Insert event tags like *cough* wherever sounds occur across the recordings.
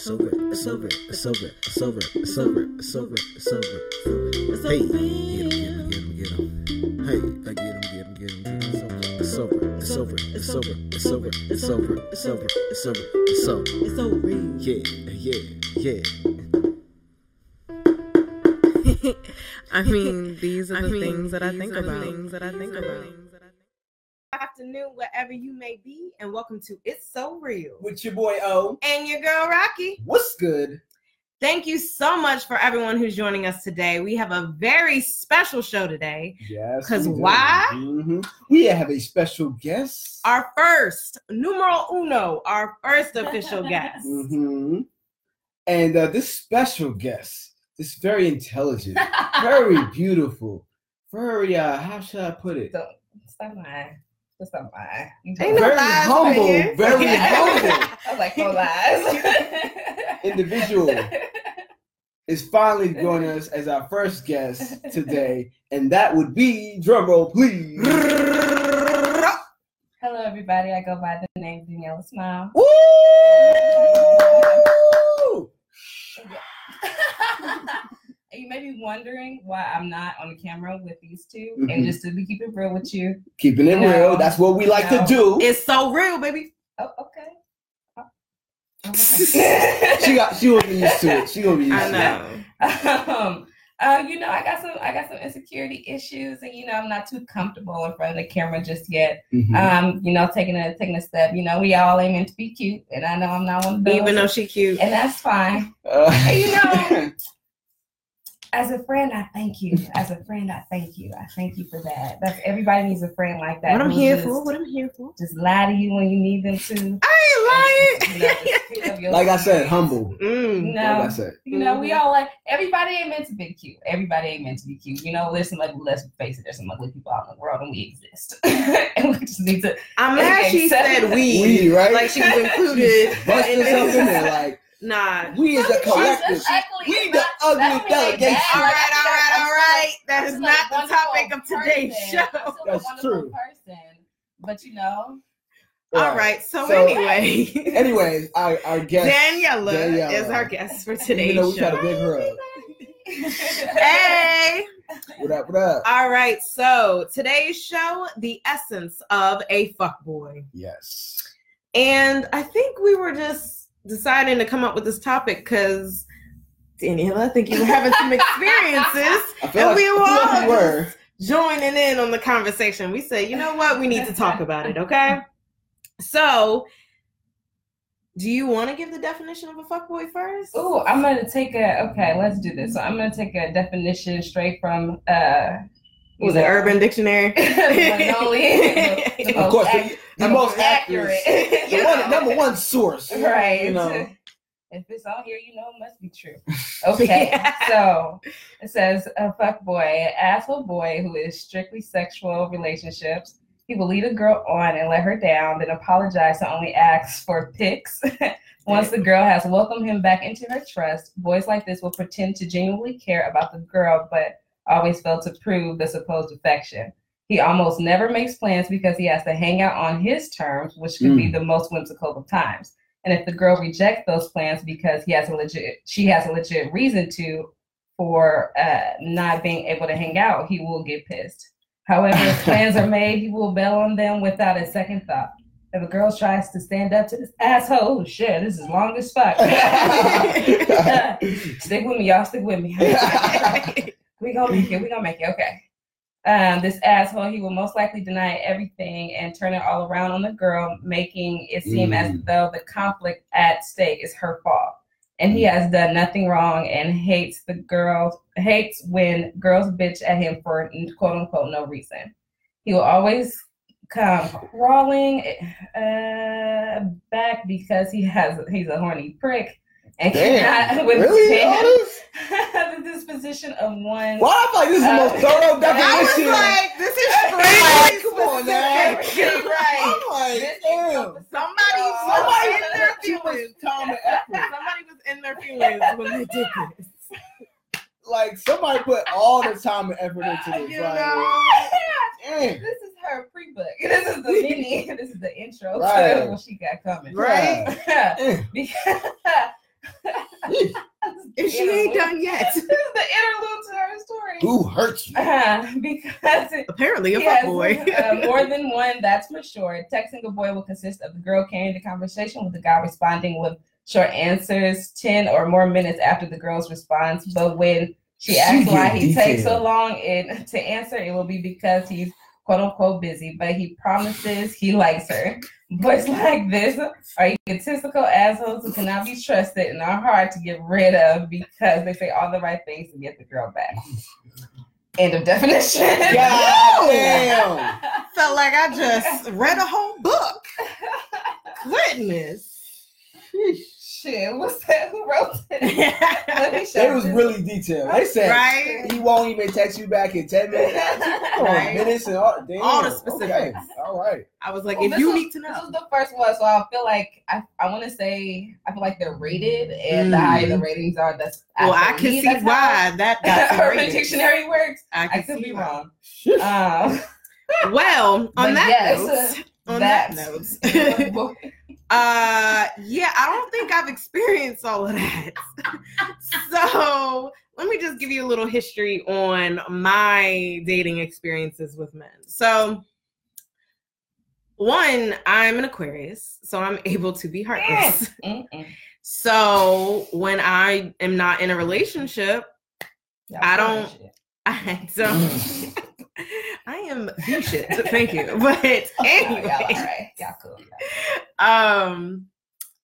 It's over. It's over. It's over. It's over. It's over. It's over. It's over. Hey, get him, get him, get him, get him. Hey, I get him, get him, get him, get him. It's over. It's over. It's over. It's over. It's over. It's over. It's over. It's over. It's over. Yeah, yeah, yeah. I mean, these are the things that I think about. things that I think about. Afternoon, wherever you may be, and welcome to It's So Real. With your boy O. And your girl Rocky. What's good? Thank you so much for everyone who's joining us today. We have a very special show today. Yes. 'Cause we do. why? Mhm. We have a special guest. Our first, numero uno, our first official *laughs* guest. Mhm. And uh, this special guest, this very intelligent, *laughs* very beautiful, very uh, how should I put it? Stop lying. Just stop lying. Ain't no Very lies humble, here. very *laughs* humble I was like, no lies. *laughs* individual *laughs* is finally joining us as our first guest today, and that would be drumroll, please. Hello, everybody. I go by the name Daniela Smile. Woo! And you may be wondering why I'm not on the camera with these 2 Mhm. And just to be keep it real with you. Keeping it No. real. That's what we like No. to do. It's so real, baby. Oh, okay. *laughs* Oh, she got she will be used to it. She gonna be used I to know. um, uh, you know, I got some, I got some insecurity issues, and you know, I'm not too comfortable in front of the camera just yet. it. Mhm. Um, you know, taking a taking a step. You know, we all aiming to be cute, and I know I'm not one of those, Even though she cute. and that's fine. Uh, you know, *laughs* As a friend, I thank you. As a friend, I thank you. I thank you for that. That's everybody needs a friend like that. What I'm here just, for, what I'm here for. Just lie to you when you need them to. I You know, just pick up *laughs* like I said, humble. ain't lying. Mm. Like I said. you know, we all like everybody ain't meant to be cute. Everybody ain't meant to be cute. You know, listen, like. Let's face it, there's some ugly people out in the world, and we exist. *laughs* and we just need to. I'm *laughs* glad she said we. We, right? Like she was included. Bust in yourself in there, like Nah. we is a collective. We the ugly that don't delegation. All right, all right, all right. That I'm is still not a the topic of today's person. show. I'm still a That's true. Person, but you know, All right. So, So- anyway, *laughs* Anyways, our our guest Daniela, Daniela. is our guest for Even today's though we tried to show. big her. Hey. What up? What up? All right. So today's show, the essence of a fuckboy. Yes. And I think we were just deciding to come up with this topic because Daniela, I think you were having some experiences *laughs* I feel And like, we I were. we were. joining in on the conversation. We said, you know what? We need to talk about it, okay? So, do you want to give the definition of a fuckboy first? Oh, I'm gonna take a. Okay, let's do this. So I'm gonna take a definition straight from. uh Was it Urban Dictionary? the one and only, the, the Of course, ac- the, the most accurate, *laughs* the one, number one source. right? You know. If it's on here, you know it must be true. Okay, *laughs* so it says a fuck boy, an asshole boy who is strictly sexual relationships. He will lead a girl on and let her down, then apologize and only ask for pics. *laughs* Once the girl has welcomed him back into her trust, boys like this will pretend to genuinely care about the girl, but always fail to prove the supposed affection. He almost never makes plans because he has to hang out on his terms, which could be the most whimsical of times. And if the girl rejects those plans because he has a legit, she has a legit reason to, for uh, not being able to hang out, he will get pissed. However, if *laughs* plans are made, he will bail on them without a second thought. If a girl tries to stand up to this asshole, shit, this is long as fuck. *laughs* *laughs* stick with me, y'all. Stick with me. We gonna make it. We gonna make it. Okay. Um, this asshole, he will most likely deny everything and turn it all around on the girl, making it seem as Mm. though the conflict at stake is her fault. And he has done nothing wrong and hates the girls, hates when girls bitch at him for quote unquote no reason. He will always come crawling uh, back because he has he's a horny prick and Damn. *laughs* cannot Really? Withstand this? *laughs* the disposition of one. Well, I feel like this is the most Uh, thorough *laughs* I was like, this is Like, extremely come on specific. right. I'm like, damn. Somebody, Somebody somebody in their feelings. effort. Somebody was in their feelings when they did this. Like somebody put all the time and effort into this. You like, know? damn. This is her pre-book. This is the mini. This is the intro Right. to what she got coming. Right? Yeah. because *laughs* And she ain't done yet. This is the interlude to her story. Who hurts you? Uh, because it, *laughs* Apparently, a he has, fuckboy. uh, more than one, that's for sure. Texting a boy will consist of the girl carrying the conversation with the guy responding with short answers 10 or more minutes after the girl's response. But when she She asks why get he takes so long it, to answer, it will be because he's quote unquote busy, but he promises he likes her. Boys like this are egotistical assholes who cannot be trusted and are hard to get rid of because they say all the right things to get the girl back. End of definition. *laughs* God damn. Felt like I just read a whole book. *laughs* Goodness. Shit, what's that? Who wrote *laughs* it? Let me show They was this. really detailed. They said right? he won't even text you back in 10 minutes. Come on, Right. *laughs* minutes and all, damn. All the Okay. specifics. All right. I was like, Well, if you was- need to know, This know. was the first one, so I feel like I, I want to say I feel like they're rated, and the Mm. higher the ratings are, that's Well, I for me, can see that's why that how *laughs* got some Urban. Dictionary works. I, I could see be wrong. Um, Well, on that yes, note, on that that's- note, uh, yeah, I don't think I've experienced all of that. *laughs* so let me just give you a little history on my dating experiences with men. So, one, I'm an Aquarius, so I'm able to be heartless. *laughs* Mm-mm. So when I am not in a relationship, Y'all I don't- *laughs* I don't. Am the shit. Thank you. *laughs* But *laughs* anyway. Y'all cool. um,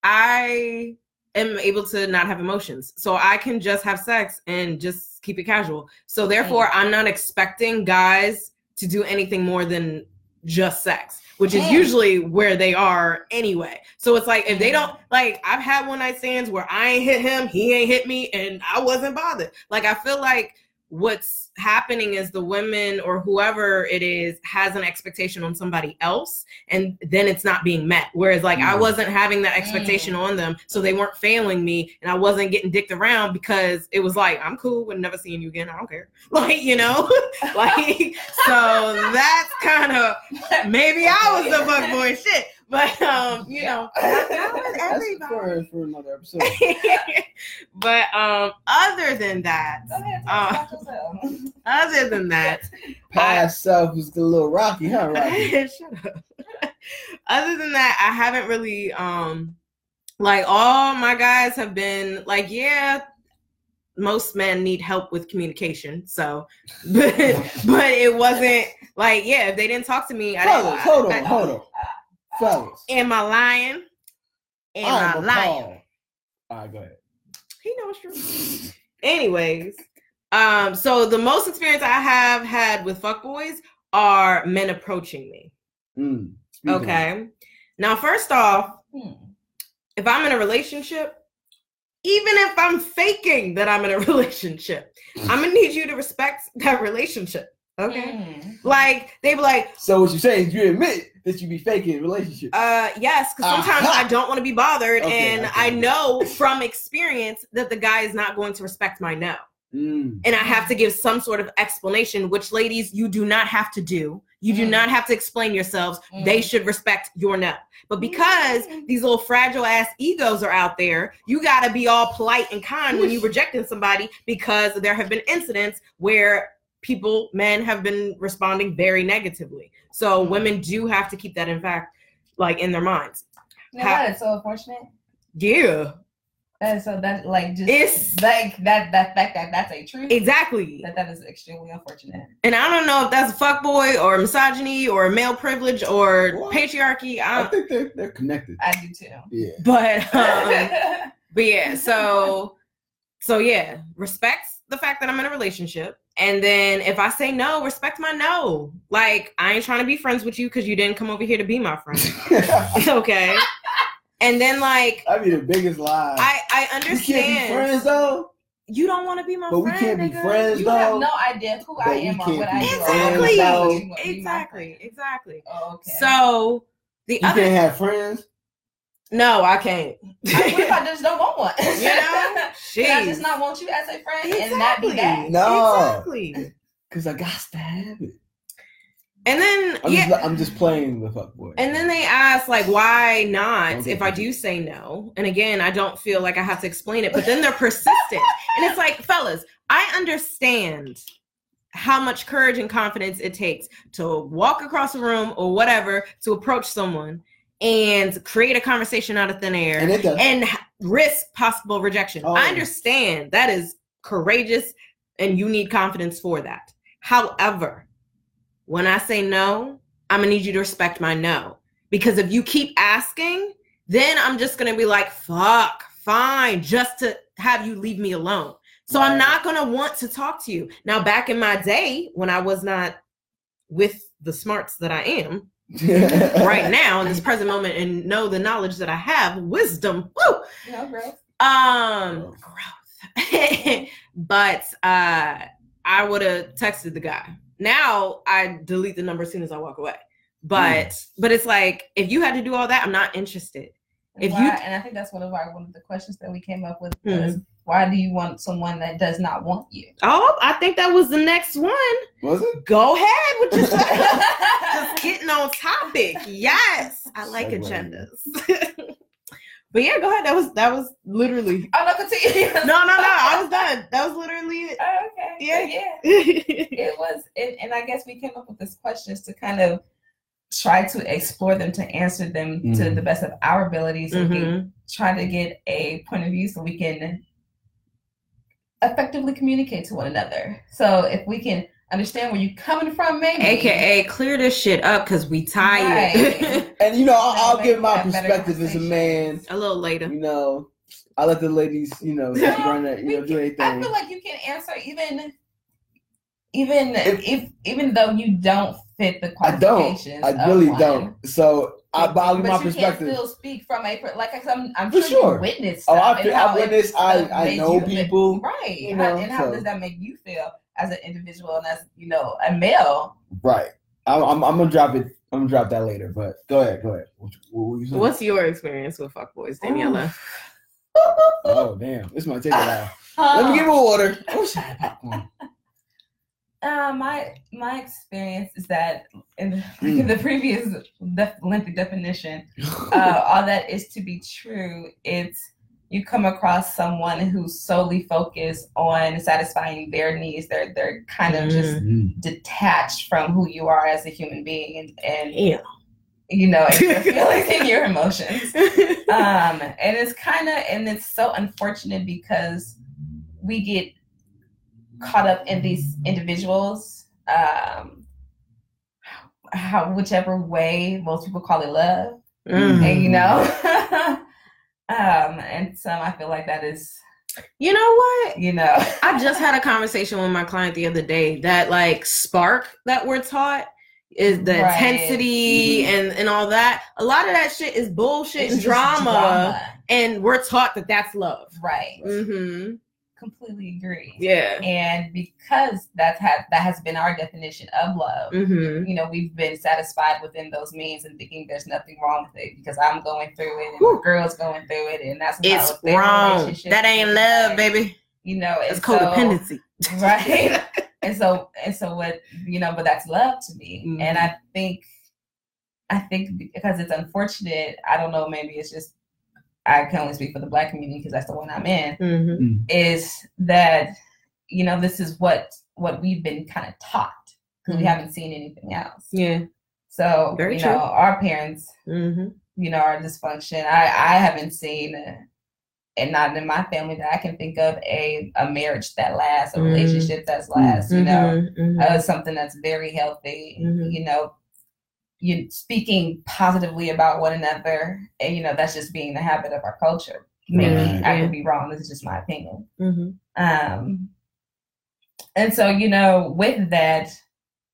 I am able to not have emotions, so I can just have sex and just keep it casual. So therefore, I'm not expecting guys to do anything more than just sex, which is usually where they are anyway. So it's like if they don't like, I've had one night stands where I ain't hit him, he ain't hit me, and I wasn't bothered. Like I feel like what's happening is the women or whoever it is has an expectation on somebody else and then it's not being met. Whereas like i Mm. wasn't having that expectation on them so they weren't failing me and i wasn't getting dicked around because it was like i'm cool with never seeing you again. I don't care. *laughs* Like you know? *laughs* Like so that's kind of *laughs* maybe i was the fuck boy shit but um you know *laughs* That's everybody. for, for another episode. *laughs* but um other than that ahead, Uh, yourself. *laughs* other than that Past self was a little rocky, huh, Rocky? Shut up. Other than that, I haven't really um like all my guys have been like, yeah, most men need help with communication. So but but it wasn't like, yeah, if they didn't talk to me, I Fellas, didn't hold on, hold on. Fellas. Am I lying? Am I I'm lying? appalled. All right, go ahead. He knows true. Anyways, um, so the most experience I have had with fuckboys are men approaching me. Mm, speak on. Okay. Now, first off, Hmm. if I'm in a relationship, even if I'm faking that I'm in a *laughs* relationship, I'm gonna need you to respect that relationship. Okay. Mm. Like they be like, So what you're saying is you admit that you be faking relationships. uh, yes, because sometimes Aha. I don't want to be bothered, Okay, and okay. I know from experience that the guy is not going to respect my no. Mm. and I have to give some sort of explanation, which ladies, you do not have to do. You do Mm. not have to explain yourselves. They Mm. should respect your no. But because Mm. these little fragile ass egos are out there, you got to be all polite and kind when you rejecting somebody because there have been incidents where people, men, have been responding very negatively. So Mm. women do have to keep that in fact, like in their minds. Now, How- that is so unfortunate. Yeah, That is so that like just It's- like that that fact that that's a truth. exactly. That that is extremely unfortunate. And I don't know if that's a fuckboy or misogyny or male privilege or What? patriarchy. I I, think they're they're connected. I do too. Yeah. but um, *laughs* but yeah, so so yeah, respect the fact that I'm in a relationship. And then if I say no, respect my no. Like I ain't trying to be friends with you because you didn't come over here to be my friend. *laughs* okay. And then like I'd be the biggest lie. I I we understand can't be friends though. you don't want to be my friend. But we can't be nigga. friends, you though. have no idea who But I we am or can't what I be do. Exactly. though. You want to be my Exactly. Exactly. Oh, okay. So the You other can't have friends. No, I can't. I, what if I just don't want one? *laughs* You know? Can I just not want you as a friend and not be Exactly. that? No. Exactly. Cause I got to have it. And then I'm, yeah, just, I'm just playing the fuck boy. and then they ask like, why not? Okay. If I do say no, and again, I don't feel like I have to explain it, but then they're persistent, and it's like, fellas, I understand how much courage and confidence it takes to walk across a room or whatever to approach someone and create a conversation out of thin air and and risk possible rejection. Oh. I understand that is courageous and you need confidence for that. However, when I say no, I'm gonna need you to respect my no. Because if you keep asking, then I'm just gonna be like, fuck, fine, just to have you leave me alone. So I'm not gonna want to talk to you. Now, back in my day, when I was not with the smarts that I am, right *laughs* now in this present moment and know the knowledge that I have, wisdom. Woo! No, girl. Um Growth. growth. *laughs* but uh I would have texted the guy. Now I delete the number as soon as I walk away. But but it's like if you had to do all that, I'm not interested. If Why- you- and I think that's one of our one of the questions that we came up with was why do you want someone that does not want you? Oh, I think that was the next one. Was it? Go ahead with your *laughs* just getting on topic. Yes. I like Segue. agendas. *laughs* but yeah, go ahead. That was that was literally Oh no, continue. *laughs* no, no, no. I was done. That was literally it. Oh, okay. Yeah. yeah. yeah. It was, and, and I guess we came up with these questions to kind of try to explore them to answer them to Mhm. the best of our abilities and get, Mhm. try to get a point of view so we can effectively communicate to one another. So if we can understand where you're coming from, maybe. AKA clear this shit up because we tired. Right. *laughs* And you know, I'll, I'll give my perspective as a man. A little later. You know, I let the ladies, you know, run that, you know, do can- I anything. feel like you can answer even, even If- if, even though you don't fit the qualifications. I don't. I really don't. So I, but but my you perspective. can still speak from a like I'm, I'm For sure, sure. you witnessed. Oh, stuff I and feel- I it witnessed. I I know you- people. right? you How- know, and how so- does that make you feel as an individual and as you know a male? Right. I'm, I'm, I'm gonna drop it. I'm gonna drop that later. But go ahead. Go ahead. What, what were you saying? What's your experience with fuckboys, Daniela? Oh damn! This might take a while. *laughs* Let me get my water. Oh, I wish I had popcorn. Uh, my my experience is that in the, Mm. in the previous def- lengthy definition, *laughs* uh, all that is to be true. It's you come across someone who's solely focused on satisfying their needs. They're they're kind of just Mm. detached from who you are as a human being and, and Yeah. you know and your *laughs* feelings and your emotions. *laughs* Um, and it's kind of and it's so unfortunate because we get caught up in these individuals. Um, how whichever way most people call it love, Mhm. and you know, *laughs* um, and some I feel like that is You know what? you know *laughs* I just had a conversation with my client the other day that like spark that we're taught is the Right. intensity and and all that. A lot of that shit is bullshit it's and just drama, and we're taught that that's love. right? Mm-hmm. Completely agree. Yeah. And because that's had that has been our definition of love, Mm-hmm. you know, we've been satisfied within those means and thinking there's nothing wrong with it because I'm going through it and the girl's going through it and that's It's wrong. That ain't love, like. baby. You know, It's and so- codependency. right? *laughs* and so and so what you know, but that's love to me. Mhm. And I think I think because it's unfortunate, I don't know, maybe it's just I can only speak for the black community because that's the one I'm in. Mm-hmm. is that you know this is what what we've been kind of taught because Mhm. we haven't seen anything else Yeah. so Very you true. know our parents Mm-hmm. you know our dysfunction i i haven't seen uh, and not in my family that i can think of a a marriage that lasts a Mhm. relationship that's lasts you know Mm-hmm. uh, something that's very healthy you know you speaking positively about one another and you know that's just being the habit of our culture maybe Right. i could be wrong this is just my opinion Mm-hmm. um, and so, you know, with that,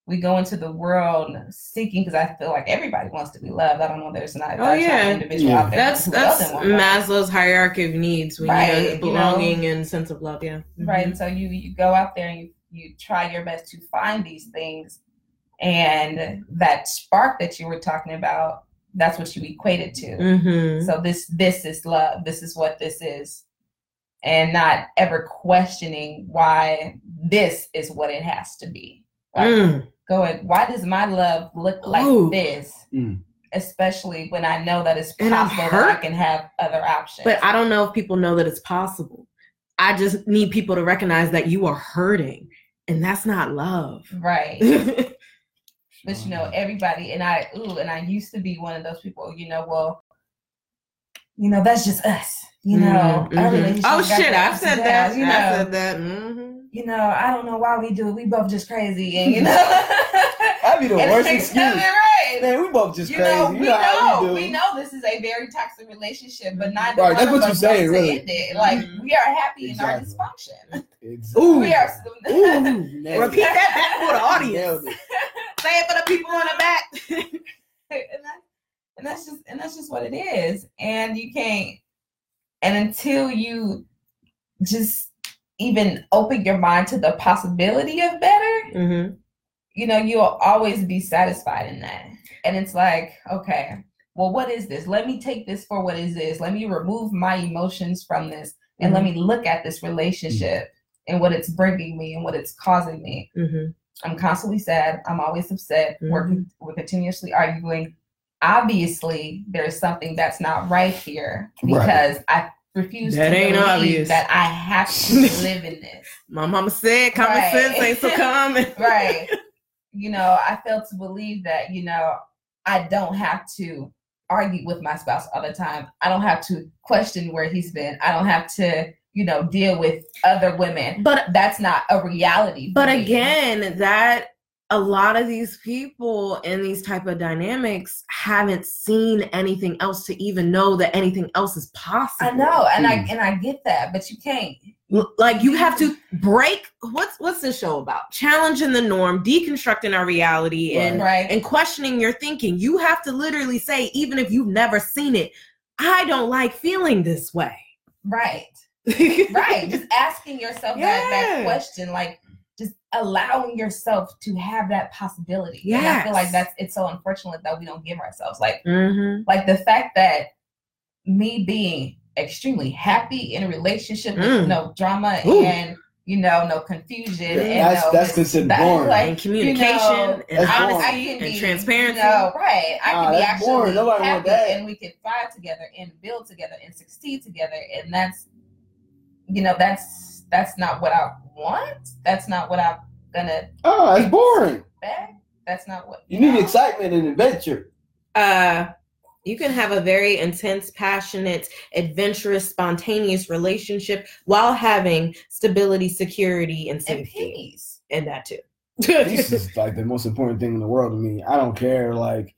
we go into the world seeking because I feel like everybody wants to be loved. I don't know. There's not. Oh, there's not yeah. an individual Yeah. out there That's that's doesn't love. Maslow's hierarchy of needs when Right, you you have know. belonging and sense of love. Yeah. right? And so you you go out there and you you try your best to find these things, and that spark that you were talking about, that's what you equated to. Mm-hmm. So this this is love. This is what this is, and not ever questioning why this is what it has to be. Like, Mm. going, why does my love look like Ooh. this? Mm. Especially when I know that it's possible that I can have other options. But I don't know if people know that it's possible. I just need people to recognize that you are hurting, and that's not love. right. *laughs* mm-hmm. But you know, everybody and I ooh, and I used to be one of those people, you know, well, you know, that's just us. You know, Mhm, mhm. relationship Oh shit! I've said that. You I know, said that. hmm you know, I don't know why we do it. We both just crazy, and you *laughs* know, That'd be the worst excuse. right? Man, we both just you crazy. know, you we know know, we we know this is a very toxic relationship, but not Right, that's what you're saying, really. Like Mhm. we are happy in our dysfunction. Exactly. Ooh. We are. Ooh. *laughs* Repeat that back for the audience. *laughs* Say it for the people in the back. *laughs* and that, and that's just and that's just what it is. And you can't. And until you just even open your mind to the possibility of better, mm-hmm. you know, you'll always be satisfied in that. And it's like, okay, well, what is this? Let me take this for what it is. Let me remove my emotions from this and let me look at this relationship and what it's bringing me and what it's causing me. Mm-hmm. I'm constantly sad. I'm always upset. We're, Mhm. we're continuously arguing. Obviously, there's something that's not right here Right. because I refuse That to ain't believe obvious. that I have to *laughs* live in this. My mama said, "Common Right. sense ain't so common." *laughs* right. *laughs* You know, I fail to believe that, you know, I don't have to argue with my spouse all the time. I don't have to question where he's been. I don't have to, you know, deal with other women. But That's not a reality. but me. again, that a lot of these people in these type of dynamics haven't seen anything else to even know that anything else is possible. I know, and I Hmm. and I get that, but you can't. L- like you have to break what's what's this show about challenging the norm deconstructing our reality and Right. and questioning your thinking you have to literally say even if you've never seen it i don't like feeling this way Right. Right. just asking yourself that, that question, like just allowing yourself to have that possibility. Yeah. I feel like that's it's so unfortunate that we don't give ourselves like mm-hmm. like the fact that me being extremely happy in a relationship with Mm. no drama Ooh. and you know no confusion and That's no that's considered that- boring. like, and communication you know, and honesty and be, transparency You know, right. I Nah, can be that's actually boring. Nobody happy and we can thrive together and build together and succeed together. And that's you know, that's that's not what I want. That's not what I'm gonna oh, it's boring. beg. That's not what You need no. excitement and adventure. uh you can have a very intense passionate adventurous spontaneous relationship while having stability security and and safety peace. and that too this is *laughs* like the most important thing in the world to me. I don't care. Like,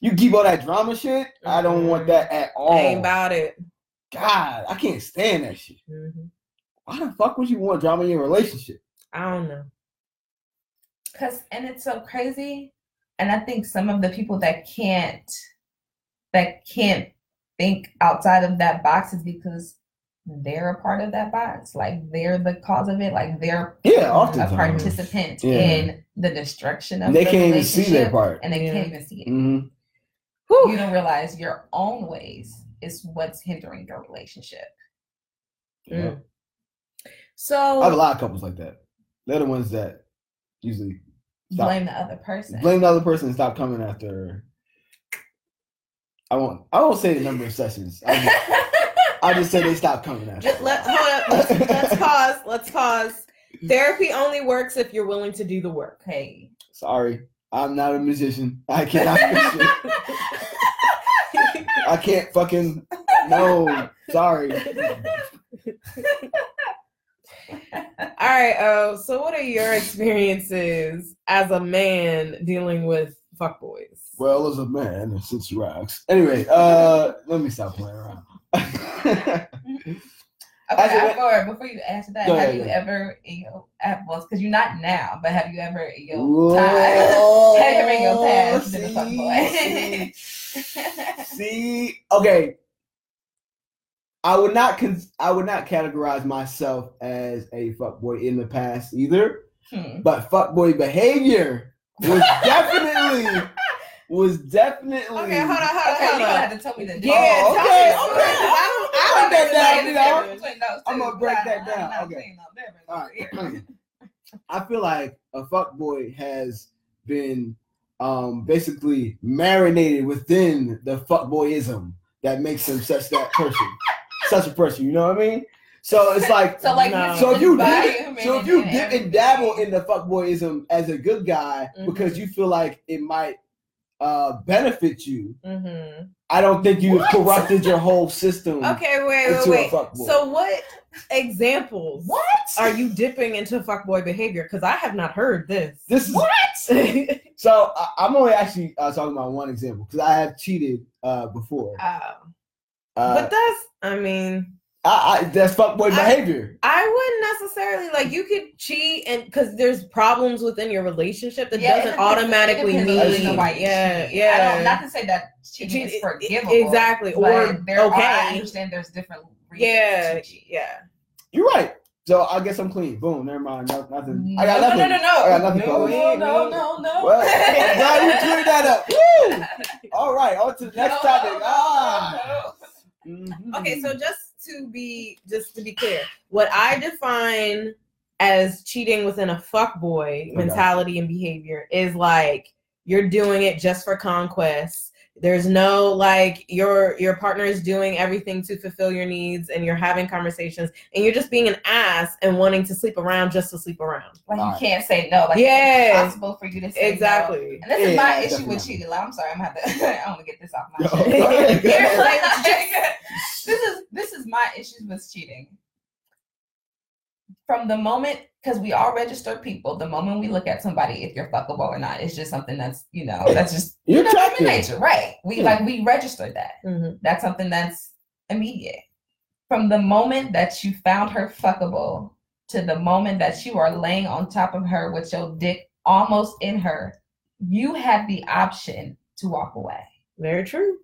you keep all that drama shit. I don't want that at all. ain't about it God, I can't stand that shit. Mhm. Why the fuck would you want drama in your relationship? i don't know Cause and it's so crazy. And I think some of the people that can't that can't think outside of that box is because they're a part of that box. Like they're the cause of it. Like they're Yeah, a oftentimes. participant Yeah. in the destruction of They the can't even see their part. And they Yeah. can't even see it. hmm You don't realize your own ways is what's hindering your relationship. Yeah. Mm. So I have a lot of couples like that. They're the ones that usually Stop. Blame the other person. blame the other person and stop coming after. I won't. I won't say the number of sessions. I'll just, I'll just say they stop coming *laughs* after. Just let hold up. Let's, let's *laughs* pause. Let's pause. Therapy only works if you're willing to do the work. Hey. Sorry, I'm not a musician. I cannot. *laughs* I can't fucking. No, sorry. All right. Uh, so, what are your experiences as a man dealing with fuckboys? Well, as a man, since asked. Anyway, uh, let me stop playing around. *laughs* Okay, before, before you answer that, have ahead, you ever, in your, once, because you're not now, but have you ever in your time, *laughs* Whoa, have you ever in your past been a fuckboy? *laughs* See, okay. I would not con- I would not categorize myself as a fuckboy in the past either, Hmm. but fuckboy behavior was *laughs* definitely was definitely Okay, hold on, hold on, Okay, hold gonna on. have to tell me the Yeah, Oh, tell okay, me. okay. I don't, I Break don't that know down, the you know? difference. I'm gonna break that down. Okay. All right. *clears throat* I feel like a fuckboy has been um basically marinated within the fuckboyism that makes them such that person, such a person. You know what I mean? So it's like So like, No. so if you buy dip, so if and- you dip and dabble in the fuckboyism as a good guy Mhm. because you feel like it might uh benefit you, Mm-hmm. I don't think you've What? corrupted your whole system. Okay, wait, wait, Into a wait. fuckboy. So what examples what are you dipping into fuckboy behavior? Because I have not heard this. This is what? *laughs* so I, I'm only actually uh, talking about one example because I have cheated uh before. Oh. Uh, but that's, I mean, I, I, that's fuckboy behavior. I wouldn't necessarily like you could cheat and because there's problems within your relationship that Yeah, doesn't automatically it depends on mean the reason why you yeah yeah I don't, not to say that cheating Cheat- is forgivable. exactly, but or there Are, I understand there's different reasons yeah to yeah You're right. So I guess I'm clean. Boom. Never mind. No, nothing. No, I got nothing. no, no, no, I got nothing no, no, no, no, no. Well, *laughs* I'm glad you cleared that up. Woo! All right. On to the next No, topic. no, Ah. no. Mhm. okay so just to be just to be clear what i define as cheating within a fuckboy mentality and behavior is like you're doing it just for conquest there's no like your your partner is doing everything to fulfill your needs and you're having conversations and you're just being an ass and wanting to sleep around just to sleep around Like you Alright. can't say no. Like Yes. it's impossible for you to say no. exactly And this is Yeah, my definitely issue with cheating. Like, I'm sorry, I'm gonna have to. *laughs* I want to get this off my Go chest. *laughs* ahead, *laughs* go like- this is this is my issues with cheating. From the moment, because we all register people, the moment we look at somebody, if you're fuckable or not, it's just something that's you know that's just *laughs* You're you know, human nature, right? We Yeah. like we registered that. Mhm. That's something that's immediate. From the moment that you found her fuckable to the moment that you are laying on top of her with your dick almost in her, you have the option to walk away. very true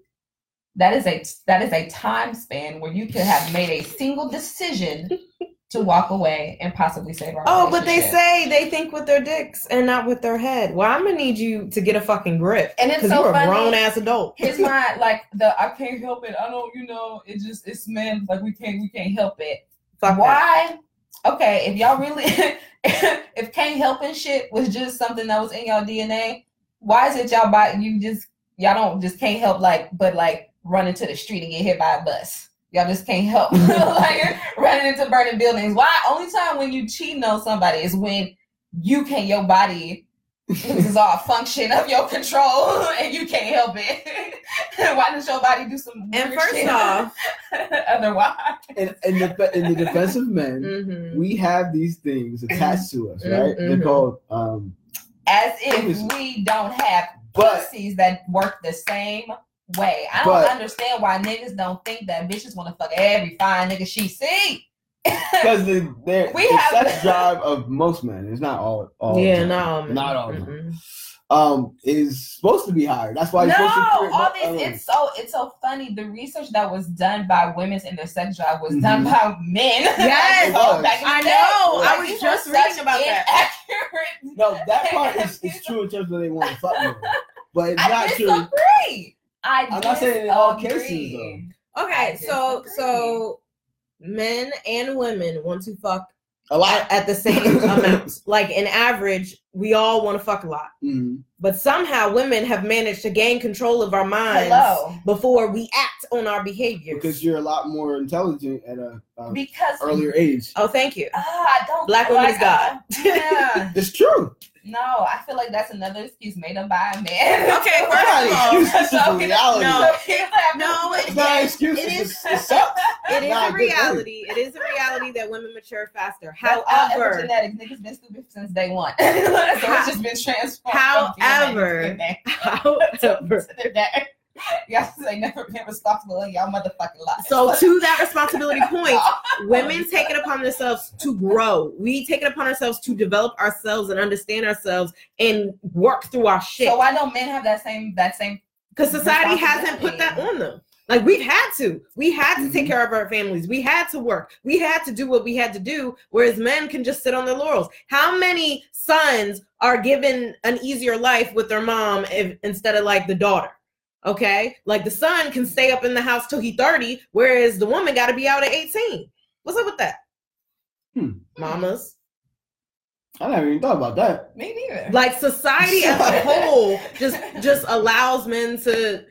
That is a that is a time span where you could have made a single decision *laughs* to walk away and possibly save our oh but they say they think with their dicks and not with their head well i'm gonna need you to get a fucking grip And it's so you're a grown ass adult Here's my *laughs* like the I can't help it. I don't, you know, it just it's men like we can't we can't help it. Fuck that. Why? Okay, if y'all really *laughs* if can't help and shit was just something that was in y'all DNA, why is it y'all by you just y'all don't just can't help like but like run into the street and get hit by a bus. Y'all just can't help *laughs* *laughs* like running into burning buildings. Why? Only time when you cheating on somebody is when you can't your body is all function of your control *laughs* and you can't help it. Why does your body do some and weird first shit off otherwise? In, in the in the defense of men, mhm. we have these things attached to us, right? They're Mhm. called um. As if we don't have But pussies that work the same way. I don't But- understand why niggas don't think that bitches want to fuck every fine nigga she see. *laughs* because the the, We the have- sex *laughs* drive of most men is not all all yeah the time, no not all um is supposed to be higher. That's why no, you're supposed to create all more these elements. it's so it's so funny. The research that was done by women's in their sex drive was done Mhm. by men. *laughs* Yes, It was. Back in the I day. know. I was just reading about that. inaccurate- No, that part is, is true in terms of they want to fuck more, but it's I not true. disagree. I I'm not saying in all disagree. cases, okay I so disagree. so men and women want to fuck A lot. at, at the same *laughs* amount like in average we all want to fuck a lot Mhm. but somehow women have managed to gain control of our minds Hello. before we act on our behaviors Because you're a lot more intelligent at a, a Because earlier age. oh thank you Ah, I don't Black like, woman is God. Yeah. *laughs* It's true. No, I feel like that's another excuse made up by a man. Okay, It's not an all- excuse. This is the reality. No. No, It's not an excuse. It's, is- it sucks. *laughs* it is Nah, a reality it is a reality that women mature faster However, however epigenetics, niggas been stupid since day one. *laughs* so it's just been transformed. However- *laughs* however To the day. *laughs* Y'all say never been responsible in y'all motherfucking lives. so to that responsibility point women take it upon themselves to grow. We take it upon ourselves to develop ourselves and understand ourselves and work through our shit. So why don't men have that same that same Because society hasn't put that on them. Like we've had to. We had to take Mhm. care of our families. We had to work. We had to do what we had to do. Whereas men can just sit on their laurels. How many sons are given an easier life with their mom if, instead of like the daughter? Okay, like the son can stay up in the house till he thirty, whereas the woman got to be out at eighteen. What's up with that? Hmm. Mamas. I never even thought about that. Me neither. Like society as a whole just just allows men to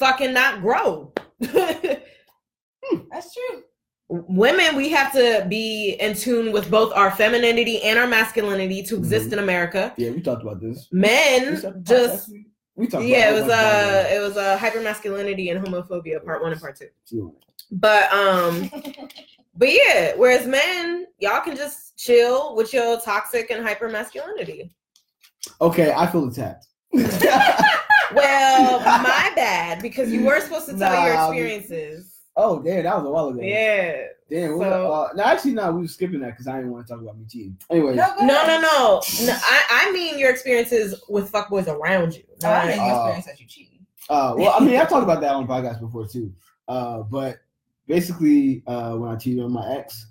fucking not grow. That's true. Women, we have to be in tune with both our femininity and our masculinity to exist Mhm. in America. Yeah, we talked about this. Men Was podcast just we- we talked. yeah, about it was a uh it was a uh hypermasculinity and homophobia part one and part two. But um *laughs* but yeah, whereas men, y'all can just chill with your toxic and hypermasculinity. Okay, I feel attacked. *laughs* Well, my *laughs* bad, because you were supposed to tell your Nah, experiences. oh, damn, that was a while ago. Yeah. Damn. So- So, uh, no, actually, no, we were skipping that because I didn't want to talk about me cheating. Anyway, No, No, no, no. no I, I mean your experiences with fuckboys around you. Oh, I not- didn't Uh, experience that you cheating. Uh, well, I mean, I've talked about that on the podcast before too. Uh, but basically, uh, when I cheated on my ex,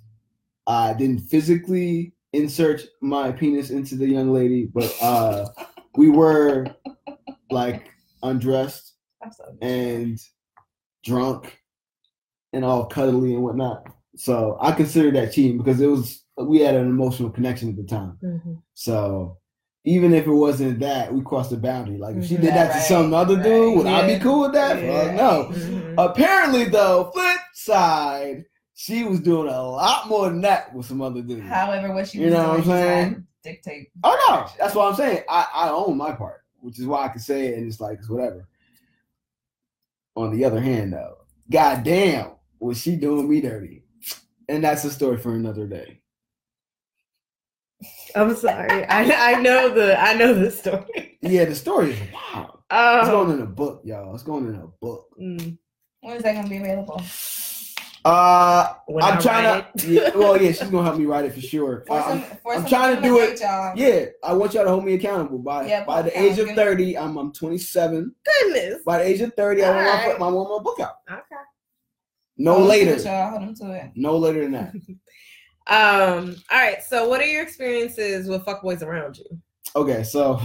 I didn't physically insert my penis into the young lady, but uh, we were like undressed so and drunk and all cuddly and whatnot. So I consider that cheating because it was we had an emotional connection at the time. Mhm. So even if it wasn't that, we crossed the boundary. Like if she did that Right, to some other right, dude, would I yeah. be cool with that? Yeah. No. Mhm. Apparently, though, flip side, she was doing a lot more than that with some other dude. However, what she You was know what I'm saying? dictate. Oh no, that's what I'm saying. I, I own my part, which is why I can say it, and it's like it's whatever. On the other hand, though, goddamn, was she doing me dirty? And that's a story for another day. I'm sorry. I I know the I know the story. Yeah, the story is wow. It's Um, going in a book, y'all. It's going in a book. mm, When is that gonna be available? Uh, when I'm I trying write to. it. Yeah, *laughs* well, yeah, she's gonna help me write it for sure. For Uh, some, I'm- for I'm trying to do it- date, y'all. yeah, I want y'all to hold me accountable by Yeah, by the age of 30. I'm I'm 27. Goodness. By the age of 30, I want my, Alright. my, want my book out. Okay. No Hold 'em to later. it, y'all. Hold to it. No later than that. *laughs* Um. All right. So, what are your experiences with fuckboys around you? Okay, so *laughs*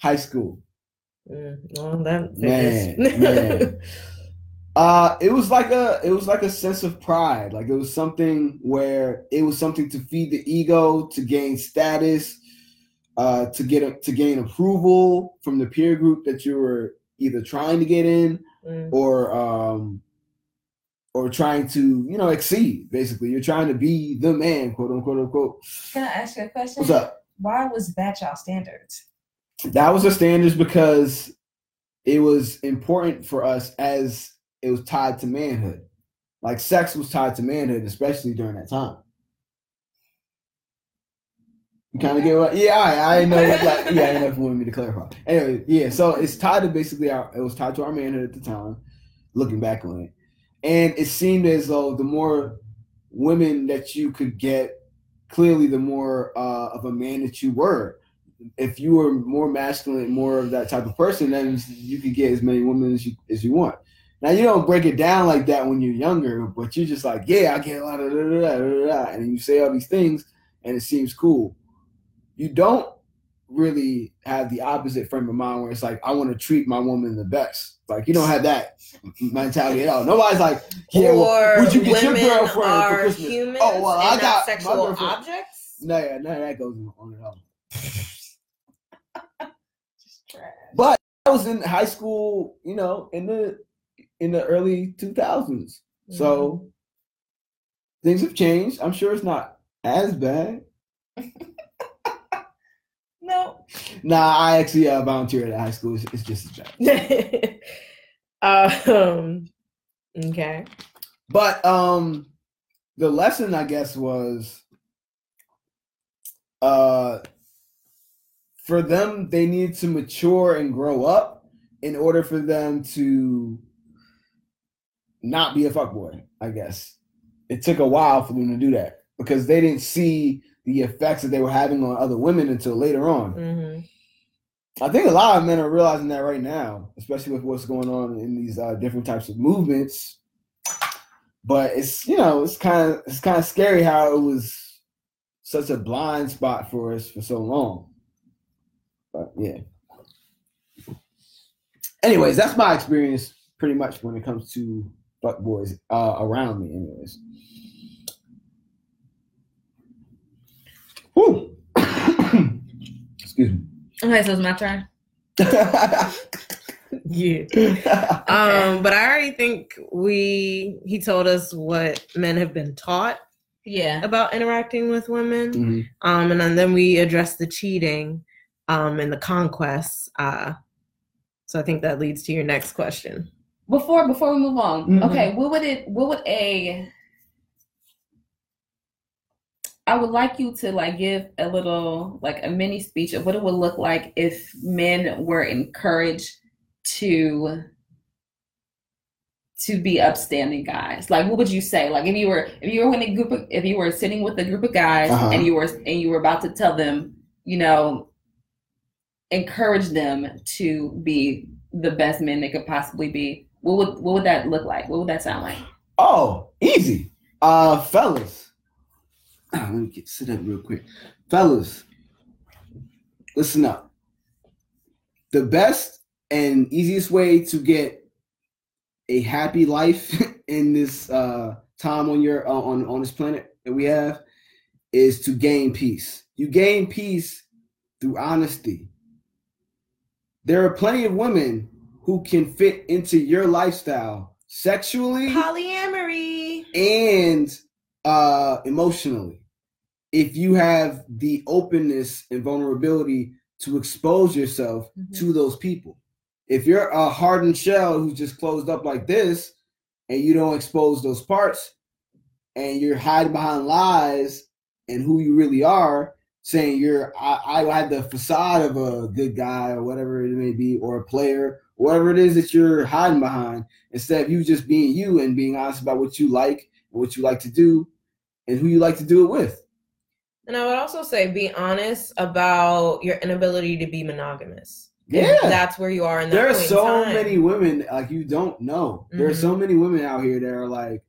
high school. Mm, well, that Man, man. *laughs* Uh it was like a it was like a sense of pride. Like it was something where it was something to feed the ego, to gain status, uh to get a, to gain approval from the peer group that you were either trying to get in Mm, or um or trying to, you know, exceed. Basically, you're trying to be the man, quote unquote unquote. Can I ask you a question? What's up? Why was that y'all standards? that was the standards because it was important for us as it was tied to manhood. Like sex was tied to manhood, especially during that time. You kind of get what? Yeah, I, I know. Like, yeah, I know if you wanted me to clarify. Anyway, yeah. So it's tied to basically our. It was tied to our manhood at the time. Looking back on it, and it seemed as though the more women that you could get, clearly the more uh, of a man that you were if you were more masculine, more of that type of person, then you could get as many women as you as you want. Now you don't break it down like that when you're younger, but you're just like, yeah, I get a lot of da, da, da, and you say all these things, and it seems cool. You don't really have the opposite frame of mind where it's like, I want to treat my woman the best. Like you don't have that mentality at all. Nobody's like, yeah, well, would you get your girlfriend for Christmas? humans Oh, well, I got my sexual objects. No, yeah, none of that goes on at *laughs* all. But I was in high school, you know, in the in the early two thousands. So mm-hmm. things have changed. I'm sure it's not as bad. *laughs* No. Nah, I actually uh, volunteered at high school. It's, it's just a bad. *laughs* um. Okay. But um, the lesson I guess was uh for them they need to mature and grow up in order for them to not be a fuckboy, I guess. It took a while for them to do that because they didn't see the effects that they were having on other women until later on. hmm I think a lot of men are realizing that right now, especially with what's going on in these uh, different types of movements. But it's you know it's kind of it's kind of scary how it was such a blind spot for us for so long. But yeah. Anyways, that's my experience pretty much when it comes to fuck boys uh, around me. Anyways. Ooh. *coughs* Excuse me. Okay, so it's my turn. *laughs* Yeah. Um, but I already think we he told us what men have been taught Yeah. about interacting with women. Mhm. Um, and then we addressed the cheating um and the conquests. Uh so I think that leads to your next question. Before before we move on, Mhm. okay, what would it what would a I would like you to like give a little like a mini speech of what it would look like if men were encouraged to to be upstanding guys. Like what would you say? Like if you were if you were in a group of if you were sitting with a group of guys Uh-huh. and you were and you were about to tell them, you know, encourage them to be the best men they could possibly be, what would what would that look like? What would that sound like? Oh, easy. Uh fellas. Let me get sit up real quick. Fellas, listen up. The best and easiest way to get a happy life *laughs* in this uh time on your uh, on on this planet that we have is to gain peace. You gain peace through honesty. There are plenty of women who can fit into your lifestyle sexually Polyamory. and uh emotionally if you have the openness and vulnerability to expose yourself Mhm. to those people if you're a hardened shell who's just closed up like this and you don't expose those parts and you're hiding behind lies and who you really are saying you're I, I had the facade of a good guy or whatever it may be or a player whatever it is that you're hiding behind instead of you just being you and being honest about what you like and what you like to do and who you like to do it with. And I would also say be honest about your inability to be monogamous. yeah. That's where you are in that there are so many women like you don't know. There are so mm-hmm. many women out here that are like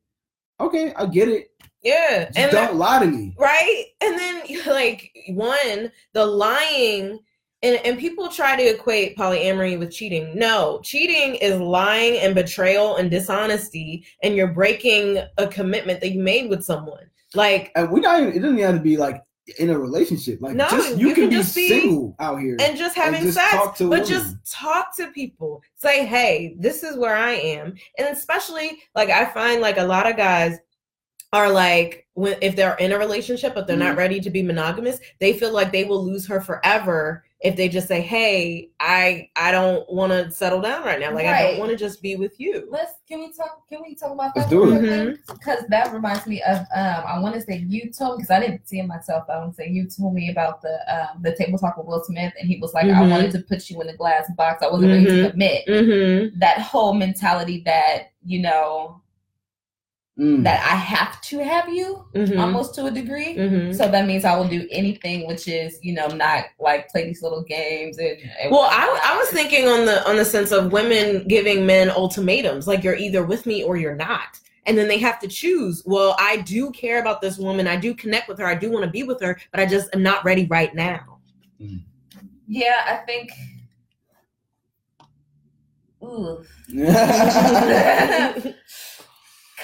okay i get it. Yeah. just and don't lie to me. Right? And then *laughs* like one the lying and, and people try to equate polyamory with cheating. No cheating is lying and betrayal and dishonesty and you're breaking a commitment that you made with someone like and we not even it doesn't have to be like in a relationship. Like No, just you, you can, can just be- single out here and just having just sex but women. just talk to people. Say hey this is where i am. And especially like i find like a lot of guys are like if they're in a relationship but they're not Mhm. ready to be monogamous they feel like they will lose her forever if they just say hey i i don't want to settle down right now like i don't want to just be with you Let's can we talk can we talk about Let's that do it. Because that reminds me of um I want to say you told because I didn't see it myself. I want to say you told me about the um the table talk with Will Smith and he was like I Mhm. wanted to put you in a glass box. I wasn't ready to Mhm. commit. mm-hmm That whole mentality that you know Mm. that I have to have you mm-hmm almost to a degree. mm-hmm So that means I will do anything, which is you know not like play these little games and. and Well, I, I was thinking on the on the sense of women giving men ultimatums, like you're either with me or you're not, and then they have to choose. Well, I do care about this woman, I do connect with her, I do want to be with her, but I just am not ready right now. Yeah, I think. Ooh. *laughs* *laughs* *laughs*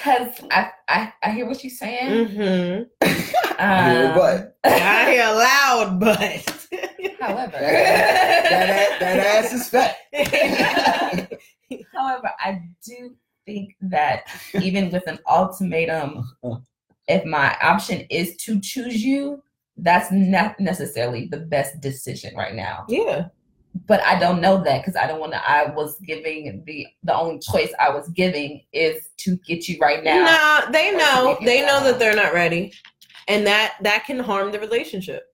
mm-hmm. Cause I, I I hear what you're saying. *laughs* Mm. I hear a Um. I hear loud, but *laughs* However, that, that, that ass is fat *laughs* however, I do think that even with an ultimatum, if my option is to choose you, that's not necessarily the best decision right now. yeah, But I don't know that because I don't want to. I was giving the the only choice I was giving is to get you right now. No, they know, to make it they know that they're not ready, and that that can harm the relationship.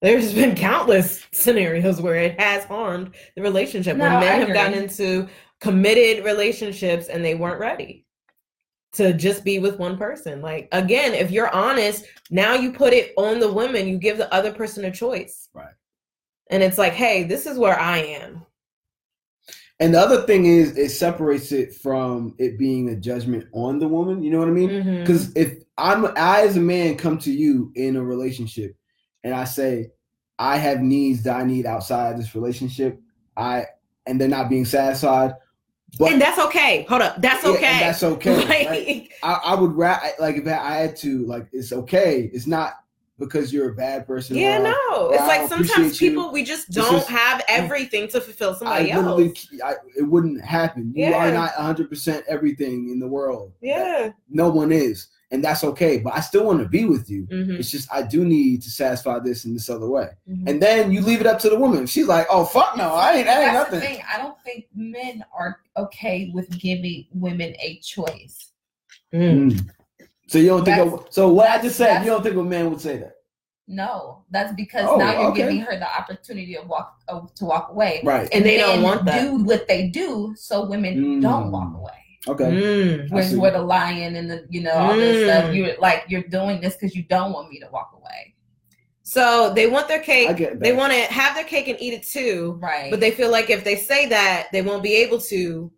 There's been countless scenarios where it has harmed the relationship No, when men have gotten into committed relationships and they weren't ready to just be with one person. Like again, if you're honest, now you put it on the women, you give the other person a choice. Right. And it's like, hey, this is where I am. and the other thing is it separates it from it being a judgment on the woman you know what i mean. Mm-hmm. Because if I'm I as a man come to you in a relationship and I say I have needs that I need outside this relationship, I and they're not being satisfied, But and that's okay. Hold up, that's yeah, okay. that's okay. *laughs* Like, right? I, I would ra- like if I had to like it's okay. It's not because you're a bad person. yeah, or no. or It's like sometimes appreciate you. people we just It's don't just- have everything to fulfill somebody literally, else. I, it wouldn't happen. You Yeah. are not 100 percent everything in the world. Yeah. no one is, and that's okay. But I still want to be with you. Mhm, It's just I do need to satisfy this in this other way. mhm. And then you leave it up to the woman. She's like, "Oh fuck no, I ain't, I ain't That's the nothing." thing. I don't think men are okay with giving women a choice. Mm. Mm. So you don't think? That's- Of, so what I just said, you don't think a man would say that, No, that's because Oh, now you're okay. giving her the opportunity of walk of, to walk away. right? And they don't want that. Do what they do, so women Mm. don't walk away. Okay. Mm. I Where's where the lying and the you know all this Mm. stuff. You're like you're doing this because you don't want me to walk away, So they want their I cake. get. They want to have their cake and eat it too. right? But they feel like if they say that, they won't be able to,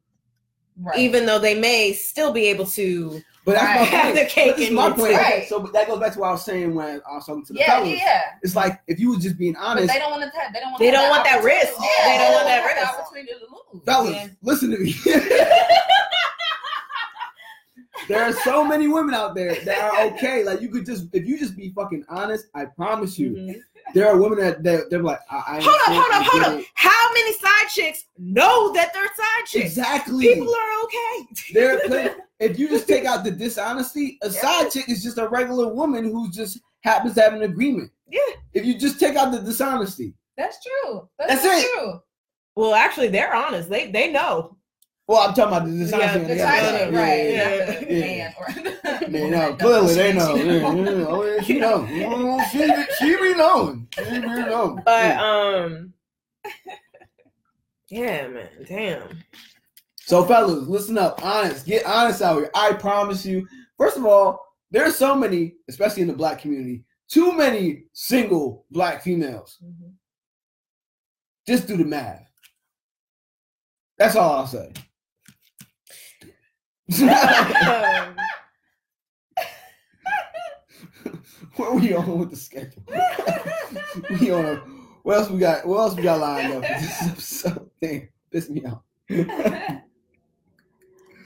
right. even though they may still be able to. But that's Right. my *laughs* Have point. the cake But is and my point. it. Right. So but that goes back to what I was saying when I was talking to the yeah, fellas. yeah. It's like if you were just being But honest, they don't want to. They don't want. They don't want that risk. Yeah, They don't want that risk. opportunity to lose. fellas, Yeah. listen to me. *laughs* there are so many women out there that are okay. Like you could just, if you just be fucking honest, I promise you, Mhm. There are women that they, they're like, I, I Hold up, hold up, hold up. How many side chicks know that they're side chicks? Exactly. People are okay. They're if you just take out the *laughs* dishonesty, a side chick is just a regular woman who just happens to have an agreement. Yeah. If you just take out the dishonesty, That's true. That's, That's true. Well, actually, they're honest. They they know. Well, I'm talking about the dishonesty. Yeah, on The Yeah, yeah, *laughs* right? yeah, the yeah. man no, clearly they know. *laughs* Yeah, yeah, oh, yeah, she know. *laughs* She, be- she be knowing. She be knowing. But um, yeah, man, damn. So, fellas, listen up. Honest, get honest out here. I promise you. First of all, there's so many, especially in the black community, too many single black females. Just do the math. That's all I'll say. Where we on with the schedule? we on a, what else we got? What else we got lined up? This episode Damn, piss me off.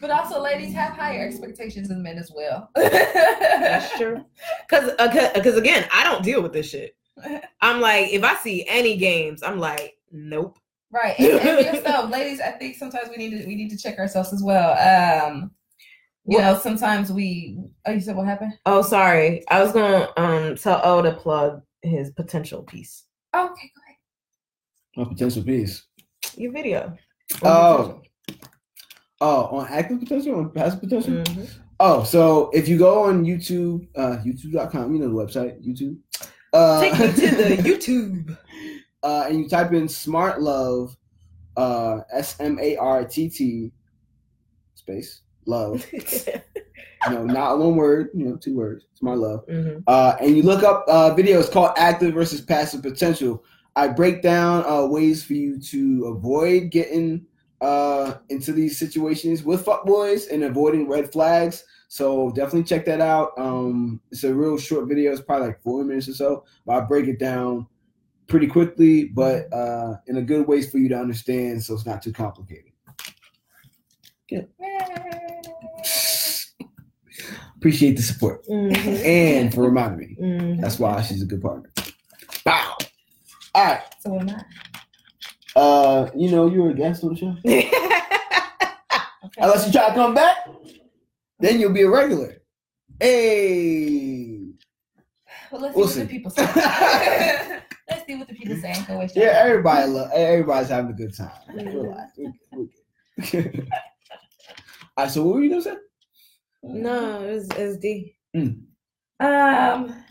But also, ladies have higher expectations than men as well. That's true. Because because uh, uh, again, I don't deal with this shit. *laughs* I'm like, if I see any games, I'm like, nope. Right, and, and yourself, ladies. I think sometimes we need to we need to check ourselves as well. Um, you know, sometimes we. Oh, you said what happened? Oh, sorry. I was gonna um tell O to plug his potential piece. Oh, okay, go A potential piece. Your video. Oh. Oh, on active potential, on passive potential. Mhm. Oh, so if you go on YouTube, uh, YouTube.com, you know the website, YouTube. Uh, Take me to the *laughs* YouTube. Uh, and you type in smart love, uh, S M A R T T space love. *laughs* You know, not one word, you know, two words. Smart love. Mhm. Uh, and you look up uh, videos called active versus passive potential. I break down uh, ways for you to avoid getting uh, into these situations with fuckboys and avoiding red flags. So definitely check that out. Um, it's a real short video. It's probably like four minutes or so. But I break it down pretty quickly, but uh, in a good way for you to understand, so it's not too complicated. ahead. *laughs* Appreciate the support Mhm. and for reminding me. Mhm. That's why she's a good partner. Bow. All right. So am I? Uh, you know, you were a guest on the show. Okay. *laughs* Unless you try to come back, then you'll be a regular. Hey. Well, let's We'll see what see. the people say. *laughs* let's see what the people say. Yeah, time. everybody love everybody's having a good time. *laughs* Relax. We're good. *laughs* We're good. All right, so what were you gonna say? no, it's, it's D. Um.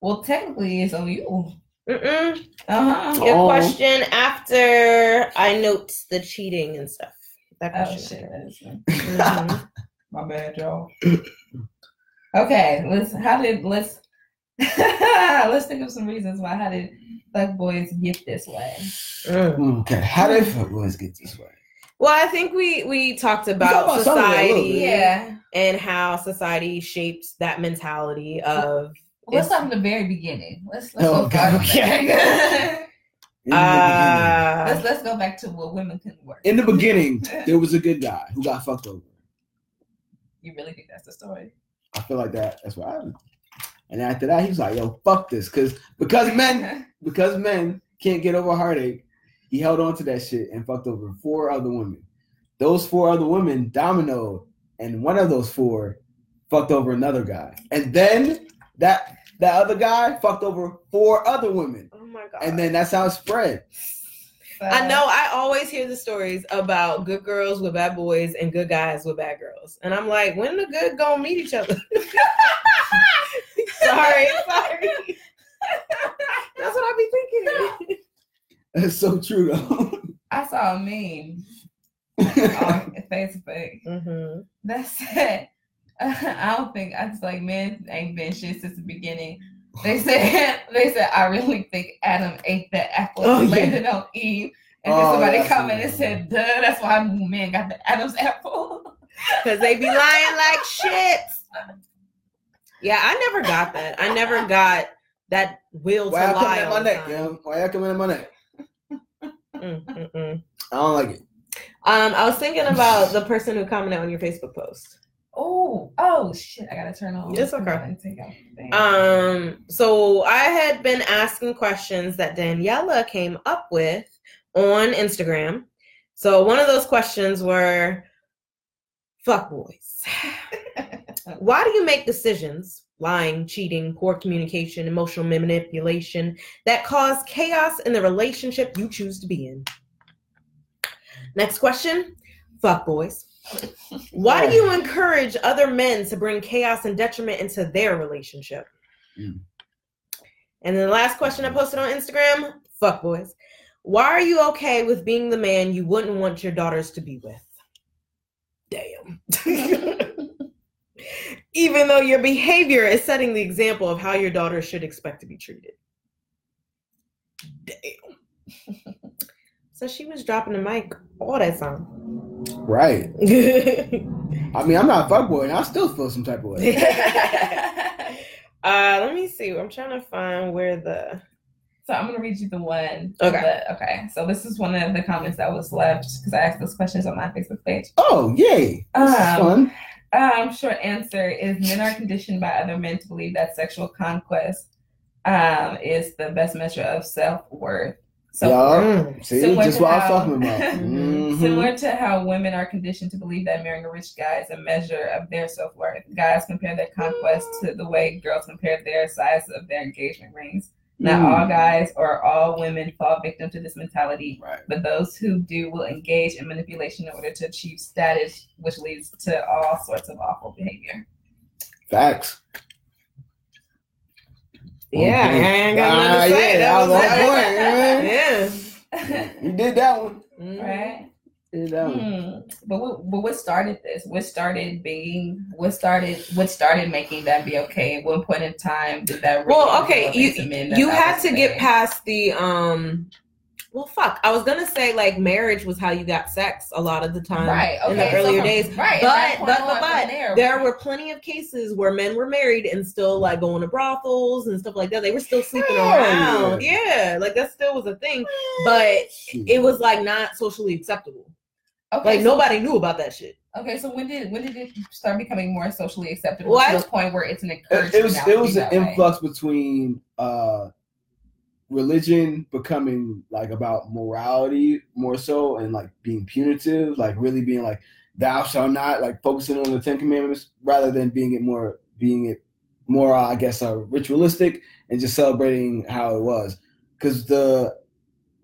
Well, technically, it's on you. Mm-mm. Uh huh. Your Oh. question after I note the cheating and stuff. That Oh shit, that is *laughs* me. Mhm. My bad, y'all. okay, let's. How did let's *laughs* let's think of some reasons why. How did fuck boys get this way? Mm. Okay, how did fuckboys get this way? Well, I think we we talked about, about some of it a little society. Yeah. and how society shapes that mentality of Well, let's start from the very beginning. Let's let's Oh, go God, okay. *laughs* back. Uh let's let's go back to what women couldn't work. In the beginning, *laughs* there was a good guy who got fucked over. you really think that's the story? I feel like that. That's what happened. And after that, he was like, "Yo, fuck this," because because men *laughs* because men can't get over heartache. He held on to that shit and fucked over four other women. Those four other women dominoed, and one of those four fucked over another guy. And then that that other guy fucked over four other women. Oh my god. And then that's how it spread. I know I always hear the stories about good girls with bad boys and good guys with bad girls. And I'm like, when the good gonna meet each other? *laughs* *laughs* sorry, *laughs* sorry. That's what I be thinking. That's so true though. I saw a meme on *laughs* Facebook hmm that said, *laughs* I don't think I just like men ain't been shit since the beginning. They said they said I really think Adam ate that apple Oh, and yeah. landed on Eve. And then Oh, somebody that's commented and said, "Duh, that's why men got the Adam's apple." Cause they be lying like shit. Yeah, I never got that. I never got that will to Why y'all coming lie. at all my neck, yo? Why y'all coming at my neck? I don't like it. Um, I was thinking about the person who commented on your Facebook post. Oh, oh shit! I gotta turn on. It's okay. and take out. Um, so I had been asking questions that Daniela came up with on Instagram. So one of those questions were, "Fuck boys, why do you make decisions, lying, cheating, poor communication, emotional manipulation that cause chaos in the relationship you choose to be in?" Next question, "Fuck boys." Why do you encourage other men to bring chaos and detriment into their relationship? Mm. And then the last question I posted on Instagram fuck boys. Why are you okay with being the man you wouldn't want your daughters to be with? Damn. *laughs* Even though your behavior is setting the example of how your daughter should expect to be treated. Damn. *laughs* so she was dropping the mic all that time. Right. *laughs* I mean, I'm not a fuckboy, and I still feel some type of way. *laughs* uh, let me see. I'm trying to find where the. So I'm gonna read you the one. Okay. the- okay. So this is one of the comments that was left because I asked those questions on my Facebook page. Oh, yay! This is Um, fun. Um, short answer is men are conditioned by other men to believe that sexual conquest um is the best measure of self worth. So Mm. See, similar just what I was talking about. *laughs* Mhm. Similar to how women are conditioned to believe that marrying a rich guy is a measure of their self worth. Guys compare their conquest to the way girls compare their size of their engagement rings. Not Mm. all guys or all women fall victim to this mentality, Right. but those who do will engage in manipulation in order to achieve status, which leads to all sorts of awful behavior. Facts. Yeah, I ain't got nothing Ah, to say. yeah, that was on point, *laughs* Yeah. You did that one. Mhm. *laughs* right? You one. Hmm. But what, but what started this? What started being? What started? What started making that be okay? At one point in time, did that? really Well, okay, you into men that you had to get past the um. Well, fuck. I was gonna say like marriage was how you got sex a lot of the time right in the okay, so earlier days. right? But but but but there, there were plenty of cases where men were married and still like going to brothels and stuff like that. They were still sleeping Hell around. Yeah, like that still was a thing. But it was like not socially acceptable. Okay, Like so- nobody knew about that shit. Okay, so when did when did it start becoming more socially acceptable Well, to I- the point where it's an It, encouragement? it was it was an that way? influx between uh religion becoming like about morality more so and like being punitive, like really being like thou shalt not, like focusing on the Ten Commandments rather than being it more being it more uh, I guess uh, ritualistic and just celebrating how it was. Cause the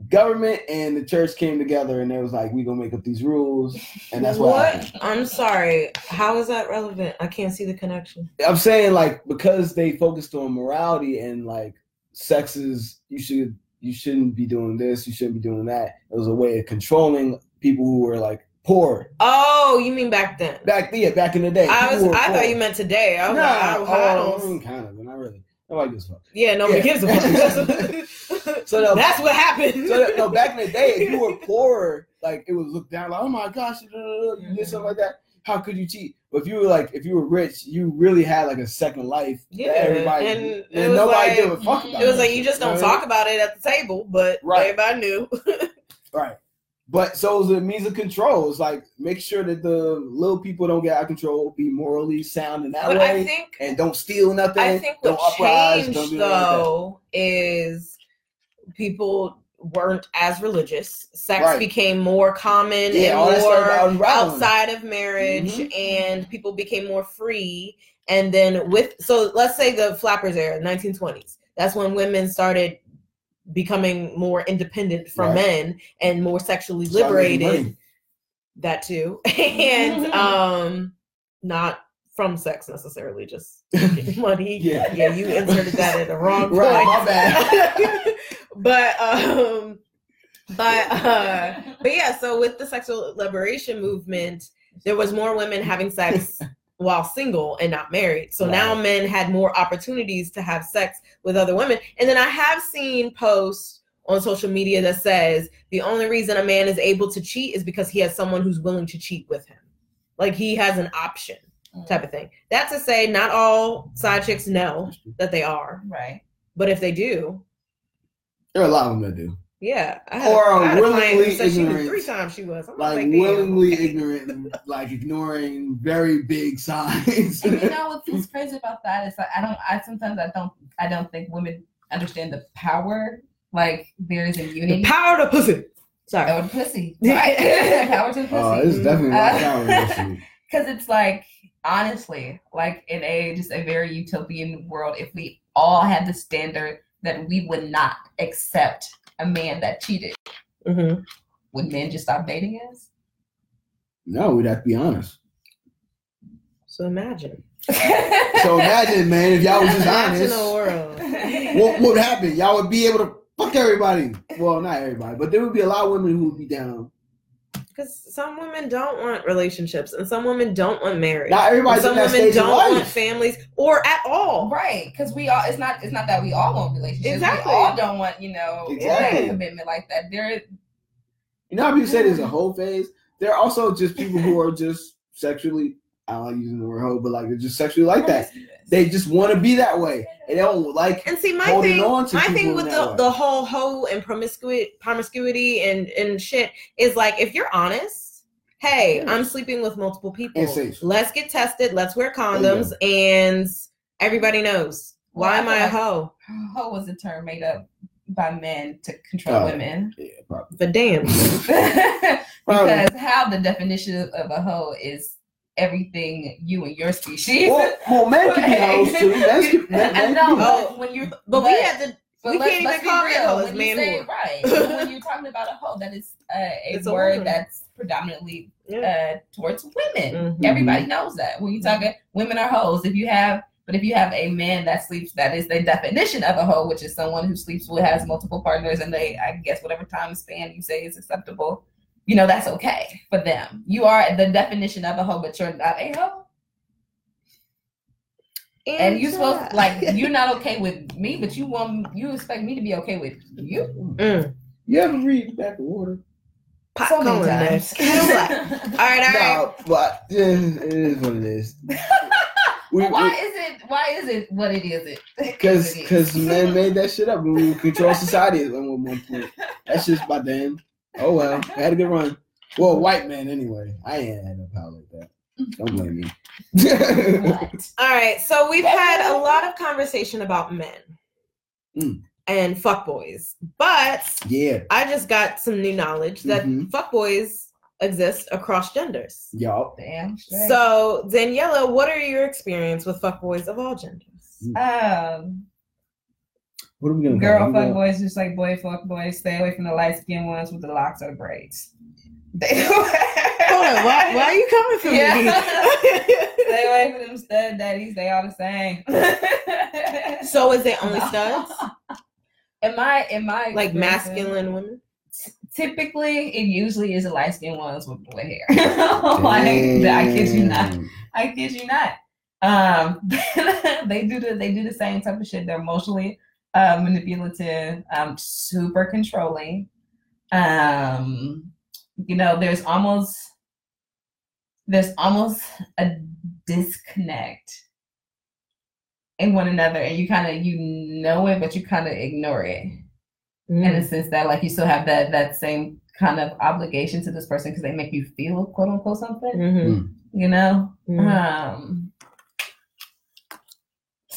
government and the church came together and it was like we gonna make up these rules and that's what, happened. I'm sorry. How is that relevant? I can't see the connection. I'm saying like because they focused on morality and like sex is you should you shouldn't be doing this, you shouldn't be doing that. It was a way of controlling people who were like poor Oh, you mean back then? back yeah back in the day. I was. I poor. thought you meant today. I was Nah, like, I don't, I oh, don't- mm, kind of, but not really. Nobody gives a fuck. yeah, nobody Yeah. gives a fuck. *laughs* *laughs* So the- that's what happened. So that, no, back in the day, if you were *laughs* poor, like it was looked down, like oh my gosh, you did something like that. How could you cheat? But if you were like, if you were rich, you really had like a second life. Yeah, everybody and and, it was nobody like- gave a fuck about. it was that like you just don't know what I mean? talk about it at the table, but Right. everybody knew. *laughs* Right. But so it's a means of control. It's like make sure that the little people don't get out of control, be morally sound in that But way, think and don't steal nothing. I think don't what changed like though is people weren't as religious. Sex Right. became more common Yeah, and more outside of marriage, Mhm. and people became more free. And then with so let's say the flappers era, 1920s. That's when women started becoming more independent from Right. men and more sexually liberated money. that too *laughs* and *laughs* um not from sex necessarily just *laughs* money Yeah. yeah you inserted that in the wrong Right, point my bad. But um but uh but yeah so with the sexual liberation movement there was more women having sex *laughs* while single and not married. So now men had more opportunities to have sex with other women. And then i have seen posts on social media that says the only reason a man is able to cheat is because he has someone who's willing to cheat with him. Like he has an option type of thing. That's to say not all side chicks know that they are. Right. but if they do There are a lot of them that do. yeah I had, Or a, I had a client willingly who said she knew ignorant. three times she was I'm Like, like, willingly okay. ignorant, like ignoring very big signs. And you know what's, what's crazy about that is like I don't I sometimes I don't I don't think women understand the power like there is a the unity. power to pussy sorry Oh, pussy. Right. *laughs* power to the Oh, pussy. it's definitely not Uh, power. issue. *laughs* Because it's like honestly, like in a just a very utopian world, if we all had the standard that we would not accept a man that cheated, Mhm. would men just stop dating us? No, we'd have to be honest. so imagine So imagine, man, if y'all was just imagine honest, a world what *laughs* what would happen? Y'all would be able to fuck everybody. Well, not everybody, but there would be a lot of women who would be down. Because some women don't want relationships and some women don't want marriage Not And everybody's in some women don't want families or at all Right, because we all it's not it's not that we all want relationships. Exactly. We all don't want, you know, Exactly. a commitment like that. There You know how people say there's a mm. whole phase? There are also just people who are just sexually, I don't like using the word hoe, but like they're just sexually like that. They just want to be that way. And they don't like And see, my thing, on to my thing with the, way. the whole hoe and promiscuity, promiscuity and and shit is like, if you're honest, hey, Yeah. I'm sleeping with multiple people. And. Let's get tested. Let's wear you go. condoms, and everybody knows. Well, Why I am I a hoe? hoe was a term made up by men to control Oh. women. Yeah, probably. But damn, *laughs* Probably. because how the definition of a hoe is everything you and your species. Well, well, men can be *laughs* hoes too. Men can, men, I know, can be but when you're but, we have to. but we let's- can't let's even be call it real. hoe, it's When you say, right, *laughs* when you're talking about a hoe, that is uh, a It's word woman. that's predominantly Yeah. uh, towards women. Mhm. Everybody knows that. When you talk, about women are hoes. If you have, but if you have a man that sleeps, that is the definition of a hoe, which is someone who sleeps with has multiple partners, and they, I guess, whatever time span you say is acceptable. You know that's okay for them. You are the definition of a hoe, but you're not a hoe. And you supposed like *laughs* you're not okay with me, but you want you expect me to be okay with you. Mm. You ever read Back of Water? Pot So many times. this. All right, all right. No, but yeah, it is what it is. *laughs* We, Well, why is it? Why is it what it is? It Because because *laughs* men made that shit up when we control society at one one point. That's just by then. Oh well, I had a good run. Well, white man anyway. I ain't had no power like that. Don't blame me. *laughs* All right, so we've had a lot of conversation about men Mm. and fuckboys, but yeah, I just got some new knowledge that Mhm. fuckboys exist across genders. y'all. Damn straight. So, Daniela, what are your experience with fuckboys of all genders? um, What are we gonna girl call fuck them? boys just like boy fuck boys. Stay away from the light skinned ones with the locks or the braids. They- *laughs* Hold on, why, why are you coming for Yeah. me? *laughs* Stay away from them stud daddies. They all the same. *laughs* so, is it only studs? In my in my Like masculine women? Typically, it usually is the light skinned ones with boy hair. like, I kid you not. I kid you not. Um, they do the they do the same type of shit. They're emotionally uh, manipulative, um, super controlling. Um, you know, there's almost there's almost a disconnect in one another, and you kind of you know it, but you kind of ignore it in the sense that like you still have that that same kind of obligation to this person because they make you feel quote unquote something, Mhm. you know. Mhm. Um.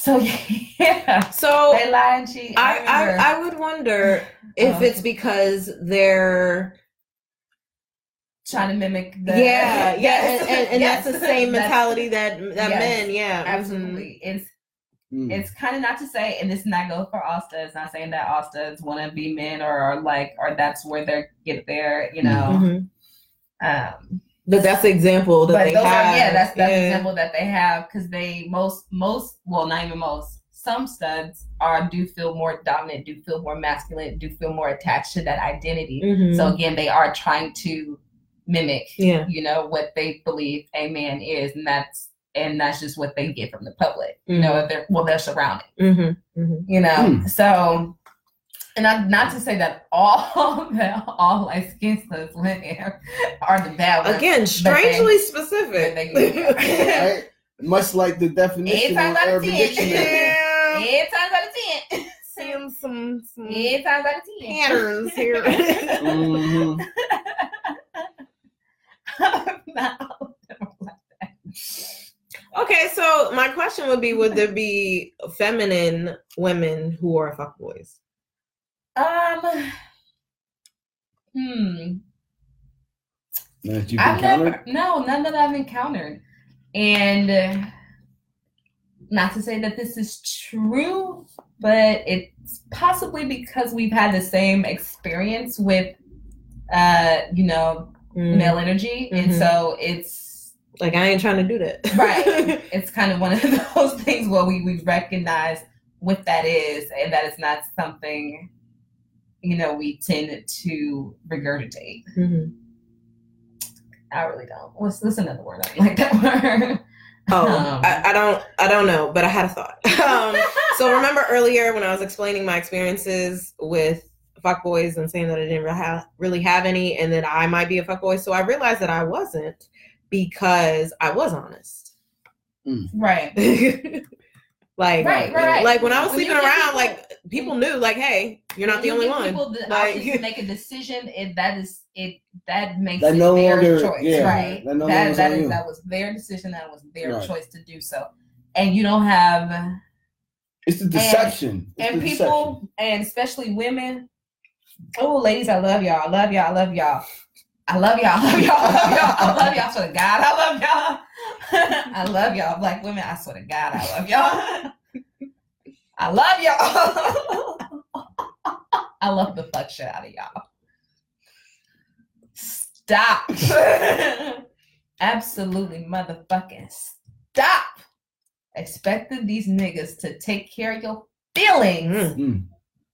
So *laughs* yeah, So they lie and cheat. I, remember- I I would wonder if Oh. it's because they're trying to mimic the yeah yeah *laughs* Yes. and, and, and Yes. that's the same mentality that that Yes. men yeah mhm. Absolutely, it's Mm. it's kind of not to say, and this is not go for all studs. Not saying that all studs want to be men or are like, or that's where they get there, you know. Mhm. Um, but that's the example that but they those have are yeah, that's that's the Yeah. example that they have because they most most well not even most some studs are do feel more dominant, do feel more masculine, do feel more attached to that identity. Mhm. So again, they are trying to mimic, yeah you know, what they believe a man is, and that's and that's just what they get from the public. You know, if they're well, they're surrounded. Mhm. Mhm. You know, so. And not, not to say that all *laughs* that all light skinned studs women are the bad ones. again strangely *laughs* specific they- right? Much like the definition of out of Urban ten. Dictionary. Eight times out of ten. seeing some, some Eight times out of ten. patterns *laughs* here Mhm. Not all of like that. okay so my question would be would there be feminine women who are fuckboys Um. Hmm. That you've I've encountered? never. No, none that I've encountered, and uh, not to say that this is true, but it's possibly because we've had the same experience with, uh, you know, Mm. male energy, and Mhm. so it's like i ain't trying to do that right. *laughs* it's kind of one of *laughs* those things where we we recognize what that is, and that it's not something, you know, we tend to regurgitate. Mhm. I really don't. What's this another word? I don't like that *laughs* word. Oh, Um, I, I don't, I don't know, but I had a thought. *laughs* um, so remember earlier when I was explaining my experiences with fuckboys and saying that I didn't really have, really have any, and that I might be a fuckboy. So I realized that I wasn't because I was honest. right. *laughs* like, Right, right, right. like when I was When sleeping around, people- like people knew, like, hey, you're not the You only one. People the Like- to *laughs* make a decision, and that is it. That makes That it no their longer- choice, yeah, right? that no that longer that on is you. that was their decision. That was their Right. choice to do so, and you don't have It's the deception. It's and the people and especially women. Oh, ladies, I love y'all. I love y'all. I love y'all. I love y'all. I love y'all. I love y'all. I love y'all. I swear to God, I love y'all. I love y'all, black women. I swear to God, I love y'all. I love y'all. I love the fuck shit out of y'all. Stop. Absolutely motherfucking stop expecting these niggas to take care of your feelings Mm. Mm.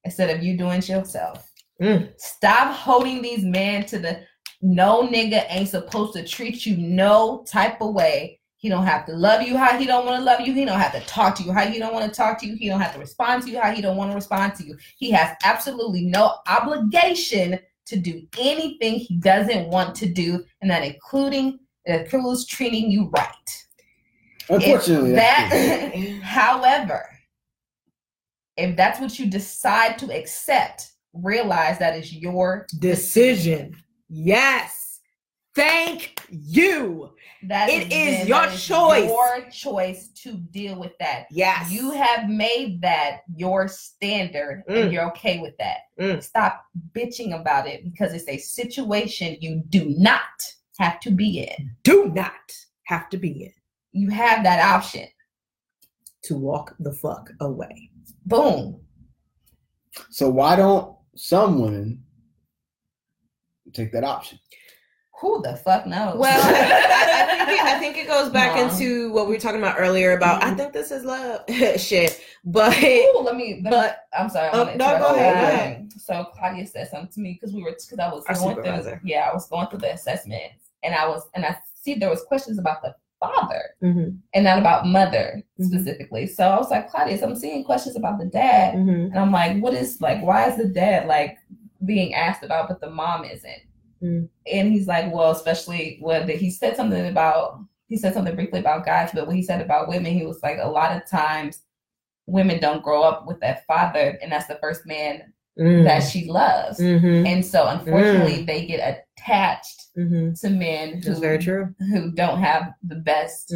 instead of you doing it yourself. Mm. Stop holding these men to the no nigga ain't supposed to treat you no type of way. He don't have to love you how he don't want to love you. He don't have to talk to you how he don't want to talk to you. He don't have to respond to you how he don't want to respond to you. He has absolutely no obligation to do anything he doesn't want to do, and that including uh, that includes treating you right. Unfortunately, If that, *laughs* however, if that's what you decide to accept, realize that is your Decision. Yes. Thank you. That It is then- your that choice. Your choice to deal with that. Yes. You have made that your standard, Mm. and you're okay with that. Mm. Stop bitching about it because it's a situation you do not have to be in. do not have to be in You have that option. to walk the fuck away. Boom. so why don't some women take that option? Who the fuck knows? Well, I, think it, I think it goes back Nah. into what we were talking about earlier about. I think this is love *laughs* shit, but Ooh, let me. Let But- me I'm sorry. Oh, no, go ahead. So Claudia said something to me because we were because I was Our going supervisor. through. Yeah, I was going through the assessments, and I was and I see there was questions about the father Mhm, and not about mother Mhm. specifically. So I was like, Claudia, so I'm seeing questions about the dad, mhm, and I'm like, what is like? Why is the dad like being asked about, but the mom isn't? Mm. And he's like, well, especially when he said something about he said something briefly about guys, but when he said about women, he was like, a lot of times women don't grow up with that father, and that's the first man Mm. that she loves. Mhm. And so unfortunately they get attached Mhm. to men who very true. who don't have the best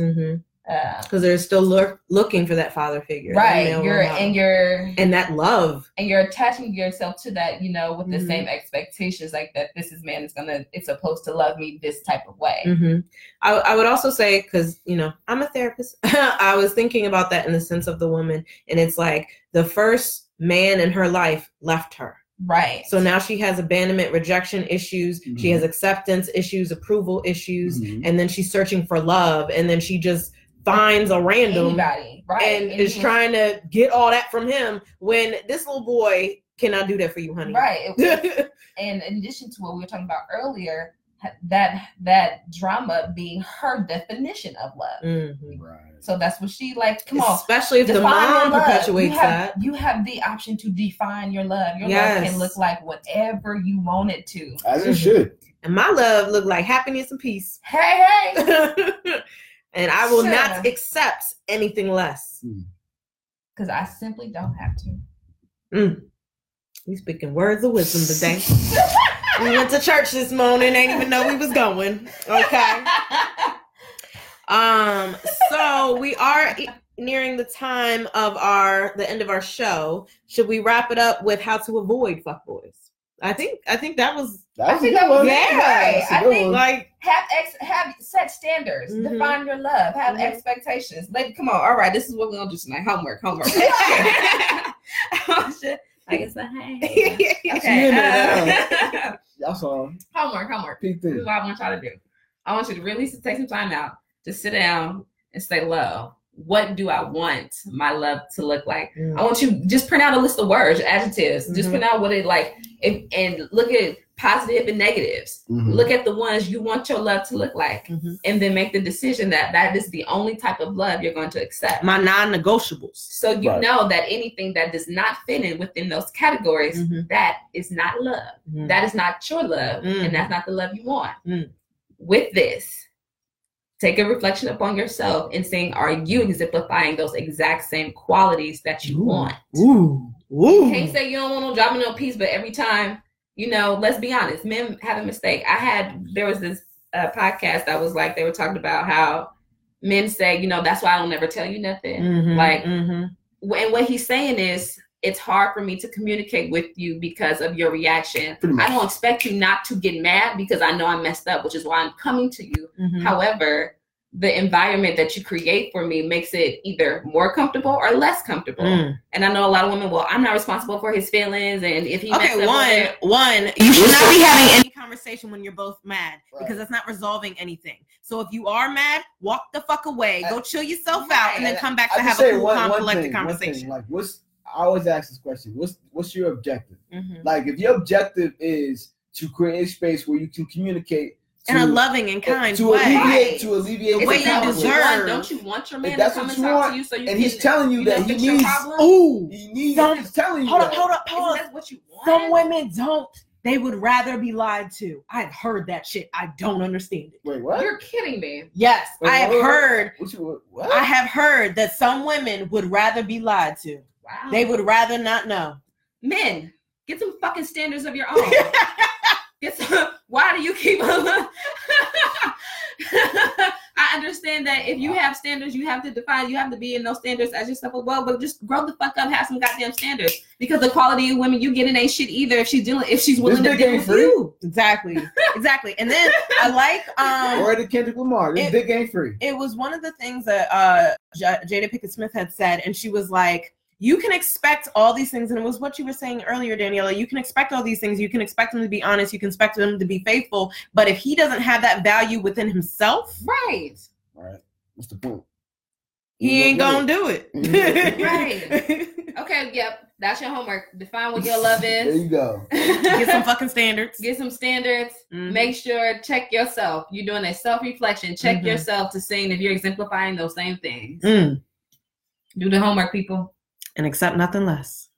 Because uh, they're still look, looking for that father figure, right. You're role and you're and that love. and you're attaching yourself to that, you know, with the Mhm. same expectations, like that this is man is gonna it's supposed to love me this type of way. hmm I, I would also say because you know I'm a therapist. *laughs* I was thinking about that in the sense of the woman, and it's like the first man in her life left her. Right. So now she has abandonment, rejection issues. She Mhm. has acceptance issues, approval issues, Mhm. and then she's searching for love, and then she just finds a random anybody, right? and is trying to get all that from him when this little boy cannot do that for you, honey. right. It- and *laughs* in addition to what we were talking about earlier, that that drama being her definition of love. Mhm. Right. So that's what she like. Come on, Especially if the define mom perpetuates you have, that. You have the option to define your love. Your love Yes. can look like whatever you want it to. As it Mhm. should. And my love looked like happiness and peace. Hey, hey. *laughs* and I will Sure. not accept anything less. Because I simply don't have to. Mm. We speaking words of wisdom today. *laughs* we went to church this morning, ain't even know we was going. Okay. *laughs* Um, so we are e- nearing the time of our the end of our show. Should we wrap it up with how to avoid fuckboys? I think I think that was That was I think that was- yeah, That's a I good think one. like have ex have set standards. Mhm. Define your love. Have Mhm. expectations. Like, come on. All right, this is what we're gonna do tonight. Homework. Homework. oh shit. I guess the hey. *laughs* She in Okay. there uh, *laughs* Y'all saw homework. Homework. This is what I want y'all to do. I want you to really take some time out to sit down and say, love. What do I want my love to look like? I want you just print out a list of words, adjectives. Just Mhm. print out what it like, if, and look at positive and negatives. Mhm. Look at the ones you want your love to look like, Mhm. and then make the decision that that is the only type of love you're going to accept. my non-negotiables. so you Right. know that anything that does not fit in within those categories, Mhm. that is not love. Mhm. That is not your love, Mm. and that's not the love you want. Mm. With this, take a reflection upon yourself and saying, are you exemplifying those exact same qualities that you Ooh. want? Ooh, ooh. Can't say you don't want no job and no peace, but every time, you know, let's be honest, men have a mistake. I had there was this uh, podcast that was like they were talking about how men say, you know, that's why I don't ever tell you nothing. Mhm, Like, mhm. and what he's saying is it's hard for me to communicate with you because of your reaction. I don't expect you not to get mad because I know I messed up, which is why I'm coming to you. Mhm. However, the environment that you create for me makes it either more comfortable or less comfortable. Mm. And I know a lot of women, well, I'm not responsible for his feelings, and if he messed Okay, up one, over one, you should not be having any conversation when you're both mad because that's not resolving anything. So if you are mad, walk the fuck away, go chill yourself Right. out, and then come back I to just have a cool, one, calm, one collected thing, one thing. conversation. Like, what's I always ask this question: What's what's your objective? Mhm. Like, if your objective is to create a space where you can communicate In a loving and kind to way. alleviate to alleviate The way you what deserve. Don't you want your man If to that's come what and you talk want, to you so you and can, he's telling you you that he needs. problem? Ooh, He needs. Some- he's telling you hold up, hold up, Isn't hold up. that what you want? Some women don't. They would rather be lied to. I've heard that shit. I don't understand it. Wait, what? You're kidding me. Yes, Wait, I have what? heard. What you, what? I have heard that some women would rather be lied to. Wow. They would rather not know. men get some fucking standards of your *laughs* own. get some, why do you keep? *laughs* I understand that if you have standards, you have to define. You have to be in those standards as yourself as well. But just grow the fuck up, have some goddamn standards. Because the quality of women you get in ain't shit either. If she's dealing, if she's willing to dick deal with free. you. Exactly. exactly. And then I *laughs* like um or the Kendrick Lamar. This it- dick ain't free. it was one of the things that uh J- Jada Pinkett Smith had said, and she was like, "You can expect all these things," and it was what you were saying earlier, Daniela. You can expect all these things. You can expect him to be honest. You can expect him to be faithful. But if he doesn't have that value within himself, Right. All right. What's the point? he ain't gonna do it. *laughs* Right. it. Okay. Yep. That's your homework. Define what your love is there you go. *laughs* Get some fucking standards. Get some standards. Mhm. Make sure check yourself. You're doing a self reflection. Check Mhm. yourself to seeing if you're exemplifying those same things. Mm. Do the homework, people. And accept nothing less.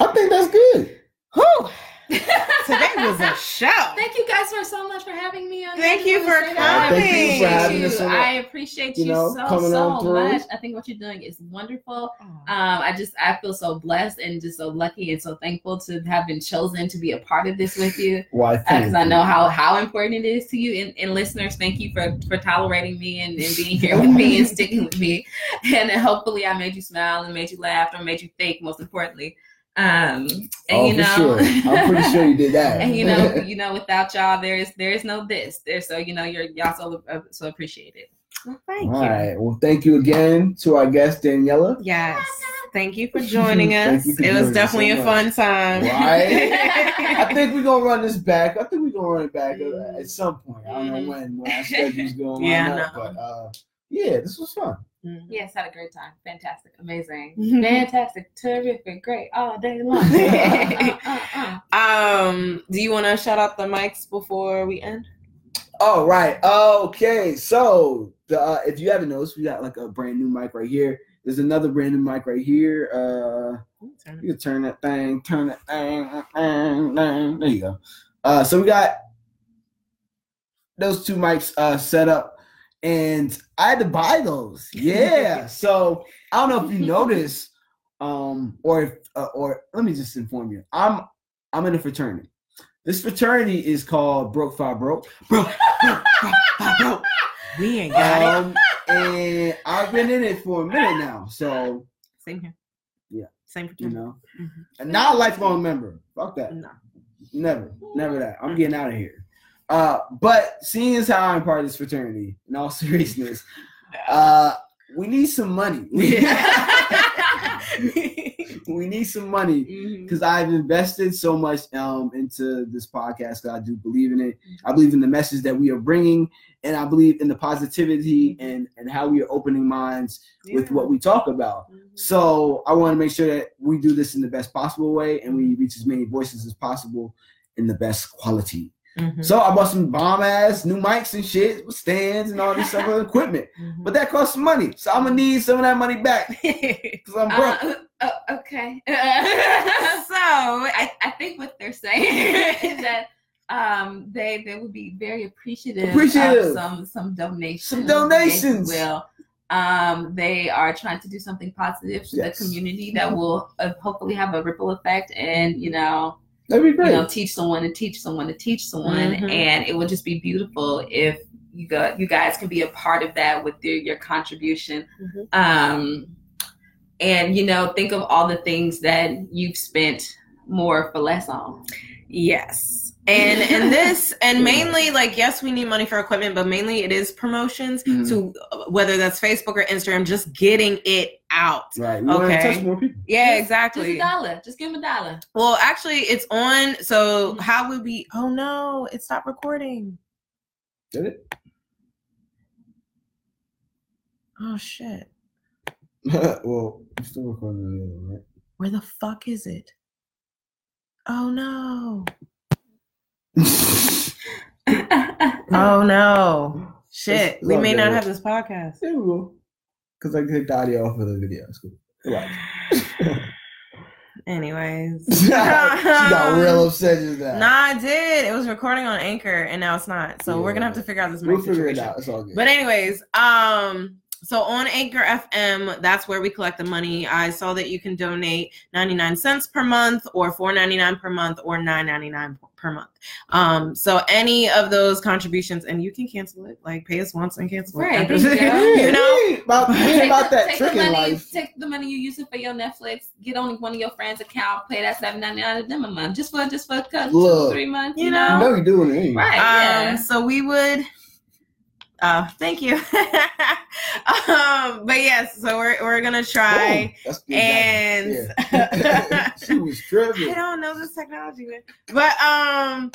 I think that's good. Whew. *laughs* Today was a show. Thank you guys for so much for having me on. Thank you for wanna say coming. Thank you for having Appreciate us you. on the- I appreciate you you, know, so coming so through. much. I think what you're doing is wonderful. Um, I just I feel so blessed and just so lucky and so thankful to have been chosen to be a part of this with you *laughs* Why? because thank I know how how important it is to you and, and listeners. Thank you for for tolerating me and, and being here with me and sticking with me. *laughs* And hopefully I made you smile and made you laugh or made you think. Most importantly, um, and oh, you know, for sure. I'm *laughs* pretty sure you did that. and you know, *laughs* you know, without y'all, there is there is no this. There, so you know, you're y'all so uh, so appreciated. Well, thank All you. right. Well, thank you again to our guest Daniela. Yes. Thank you for joining *laughs* us. for it joining was definitely so a fun time. Right? I think we're gonna run this back. I think we're gonna run it back Mhm. at some point. I don't know Mhm. when when our schedule's going Yeah, line up, no. but uh, yeah, this was fun. Mhm. Yes, had a great time. Fantastic, amazing, Mhm. *laughs* fantastic, terrific, great, all day *laughs* long. Uh, uh, uh. Um, do you want to shout out the mics before we end? All right. Okay. So the uh, if you haven't noticed, we got like a brand new mic right here. There's another brand new mic right here. Uh, you can turn that thing, turn that thing, thing, thing. There you go. Uh, so we got those two mics uh, set up, and I had to buy those. *laughs* Yeah. so I don't know if you *laughs* noticed, um, or if, uh, or let me just inform you. I'm I'm in a fraternity. This fraternity is called Broke Five Broke. Broke, *laughs* broke, broke, broke. We ain't got it. Um, and I've been in it for a minute now, so Same here. yeah. Same for you know, Mhm. and not a lifelong member. Fuck that. No. Never, never that. I'm getting out of here. Uh, but seeing as how I'm part of this fraternity, in all *laughs* seriousness, uh, we need some money. *laughs* we need some money because I've invested so much um into this podcast. I do believe in it. I believe in the message that we are bringing, and I believe in the positivity and and how we are opening minds with what we talk about. Mhm. So I want to make sure that we do this in the best possible way, and we reach as many voices as possible in the best quality. Mhm. So I bought some bomb ass new mics and shit with stands and all this other equipment, *laughs* Mhm. but that costs money. So I'm gonna need some of that money back *laughs* because I'm broke. Uh, uh, okay. *laughs* so I, I think what they're saying is that um they they would be very appreciative, Appreciative. of some some donations. Some donations. will. Um, they are trying to do something positive to Yes. the community that will uh, hopefully have a ripple effect and you know That'd be great. you know teach someone to teach someone to teach someone Mhm. and it would just be beautiful if you got you guys can be a part of that with your, your contribution Mhm. um and you know think of all the things that you've spent more for less on Yes. And and *laughs* this and mainly like yes we need money for equipment but mainly it is promotions Mhm. to whether that's Facebook or Instagram just getting it out. right. We want to Okay. touch more people. Yeah, Just- exactly. just a dollar just give them a dollar Well, actually it's on so Mhm. how would we Oh no, it stopped recording. Did it? Oh shit. *laughs* well, I'm still recording the other right? Where the fuck is it? Oh no. Oh *laughs* no. Shit. It's we may not have this podcast. There we go. Because I take the audio off of the video. It's cool. Relax. Anyways. *laughs* she got real upset just now. Nah, I did. It was recording on Anchor and now it's not. So we're gonna have to figure out this mic We'll figure it out. It's all good. But anyways, um, so on Anchor FM, that's where we collect the money. I saw that you can donate 99 cents per month or 4.99 per month or 9.99 per month. Um, so any of those contributions and you can cancel it, like pay us once and cancel Right, it. there you *laughs* you know? About, *laughs* we ain't about that take the money, life. take the money you using for your Netflix. Get on one of your friends' account. Pay that seven ninety nine to them a month, just for just for a couple, two, three months. You You know? You know, know you're doing it. right? Um, yeah. so we would uh thank you. *laughs* um, but yes, so we're we're gonna try Boom. And Yeah. *laughs* *laughs* she was I tripping. don't know this technology, man. But um,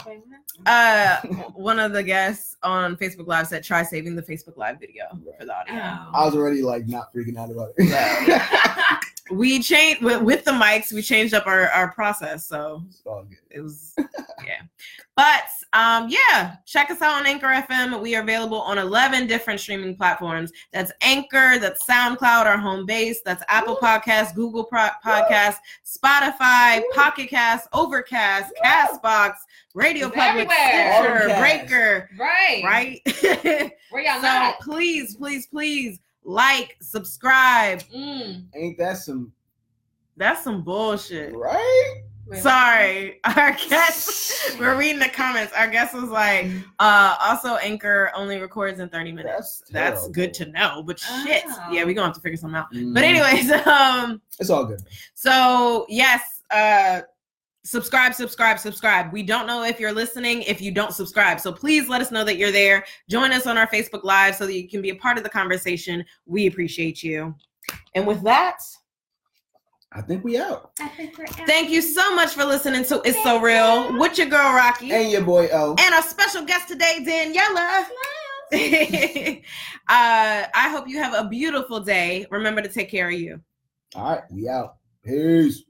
uh, one of the guests on Facebook Live said, "Try saving the Facebook Live video for the audio." I Oh. was already like not freaking out about it. we changed with, with the mics. We changed up our our process, so It's all good. it was yeah. But um yeah, check us out on Anchor FM. We are available on 11 different streaming platforms. That's Anchor, that's SoundCloud, our home base, that's Apple Podcasts, Google Pro- Podcasts, Spotify, Pocket Cast, Overcast, Castbox, Radio It's Public, everywhere. Stitcher, Breaker, Right. right? *laughs* Where y'all so not? please, please, please like, subscribe. Mm. Ain't that some That's some bullshit. right? Wait, Sorry, our guest. *laughs* we're reading the comments. Our guest was like, uh, also Anchor only records in 30 minutes. That's That's, good to know, but shit. Oh. Yeah, we're gonna have to figure something out. Mhm. But anyways, *laughs* um, it's all good. so yes, uh subscribe, subscribe, subscribe. We don't know if you're listening if you don't subscribe. So please let us know that you're there. Join us on our Facebook Live so that you can be a part of the conversation. We appreciate you. And with that, I think we out. I think we're out. Thank you so much for listening to It's So Real with your girl Rocky And your boy O. and our special guest today, Daniela. *laughs* uh, I hope you have a beautiful day. Remember to take care of you. All right, we out. Peace.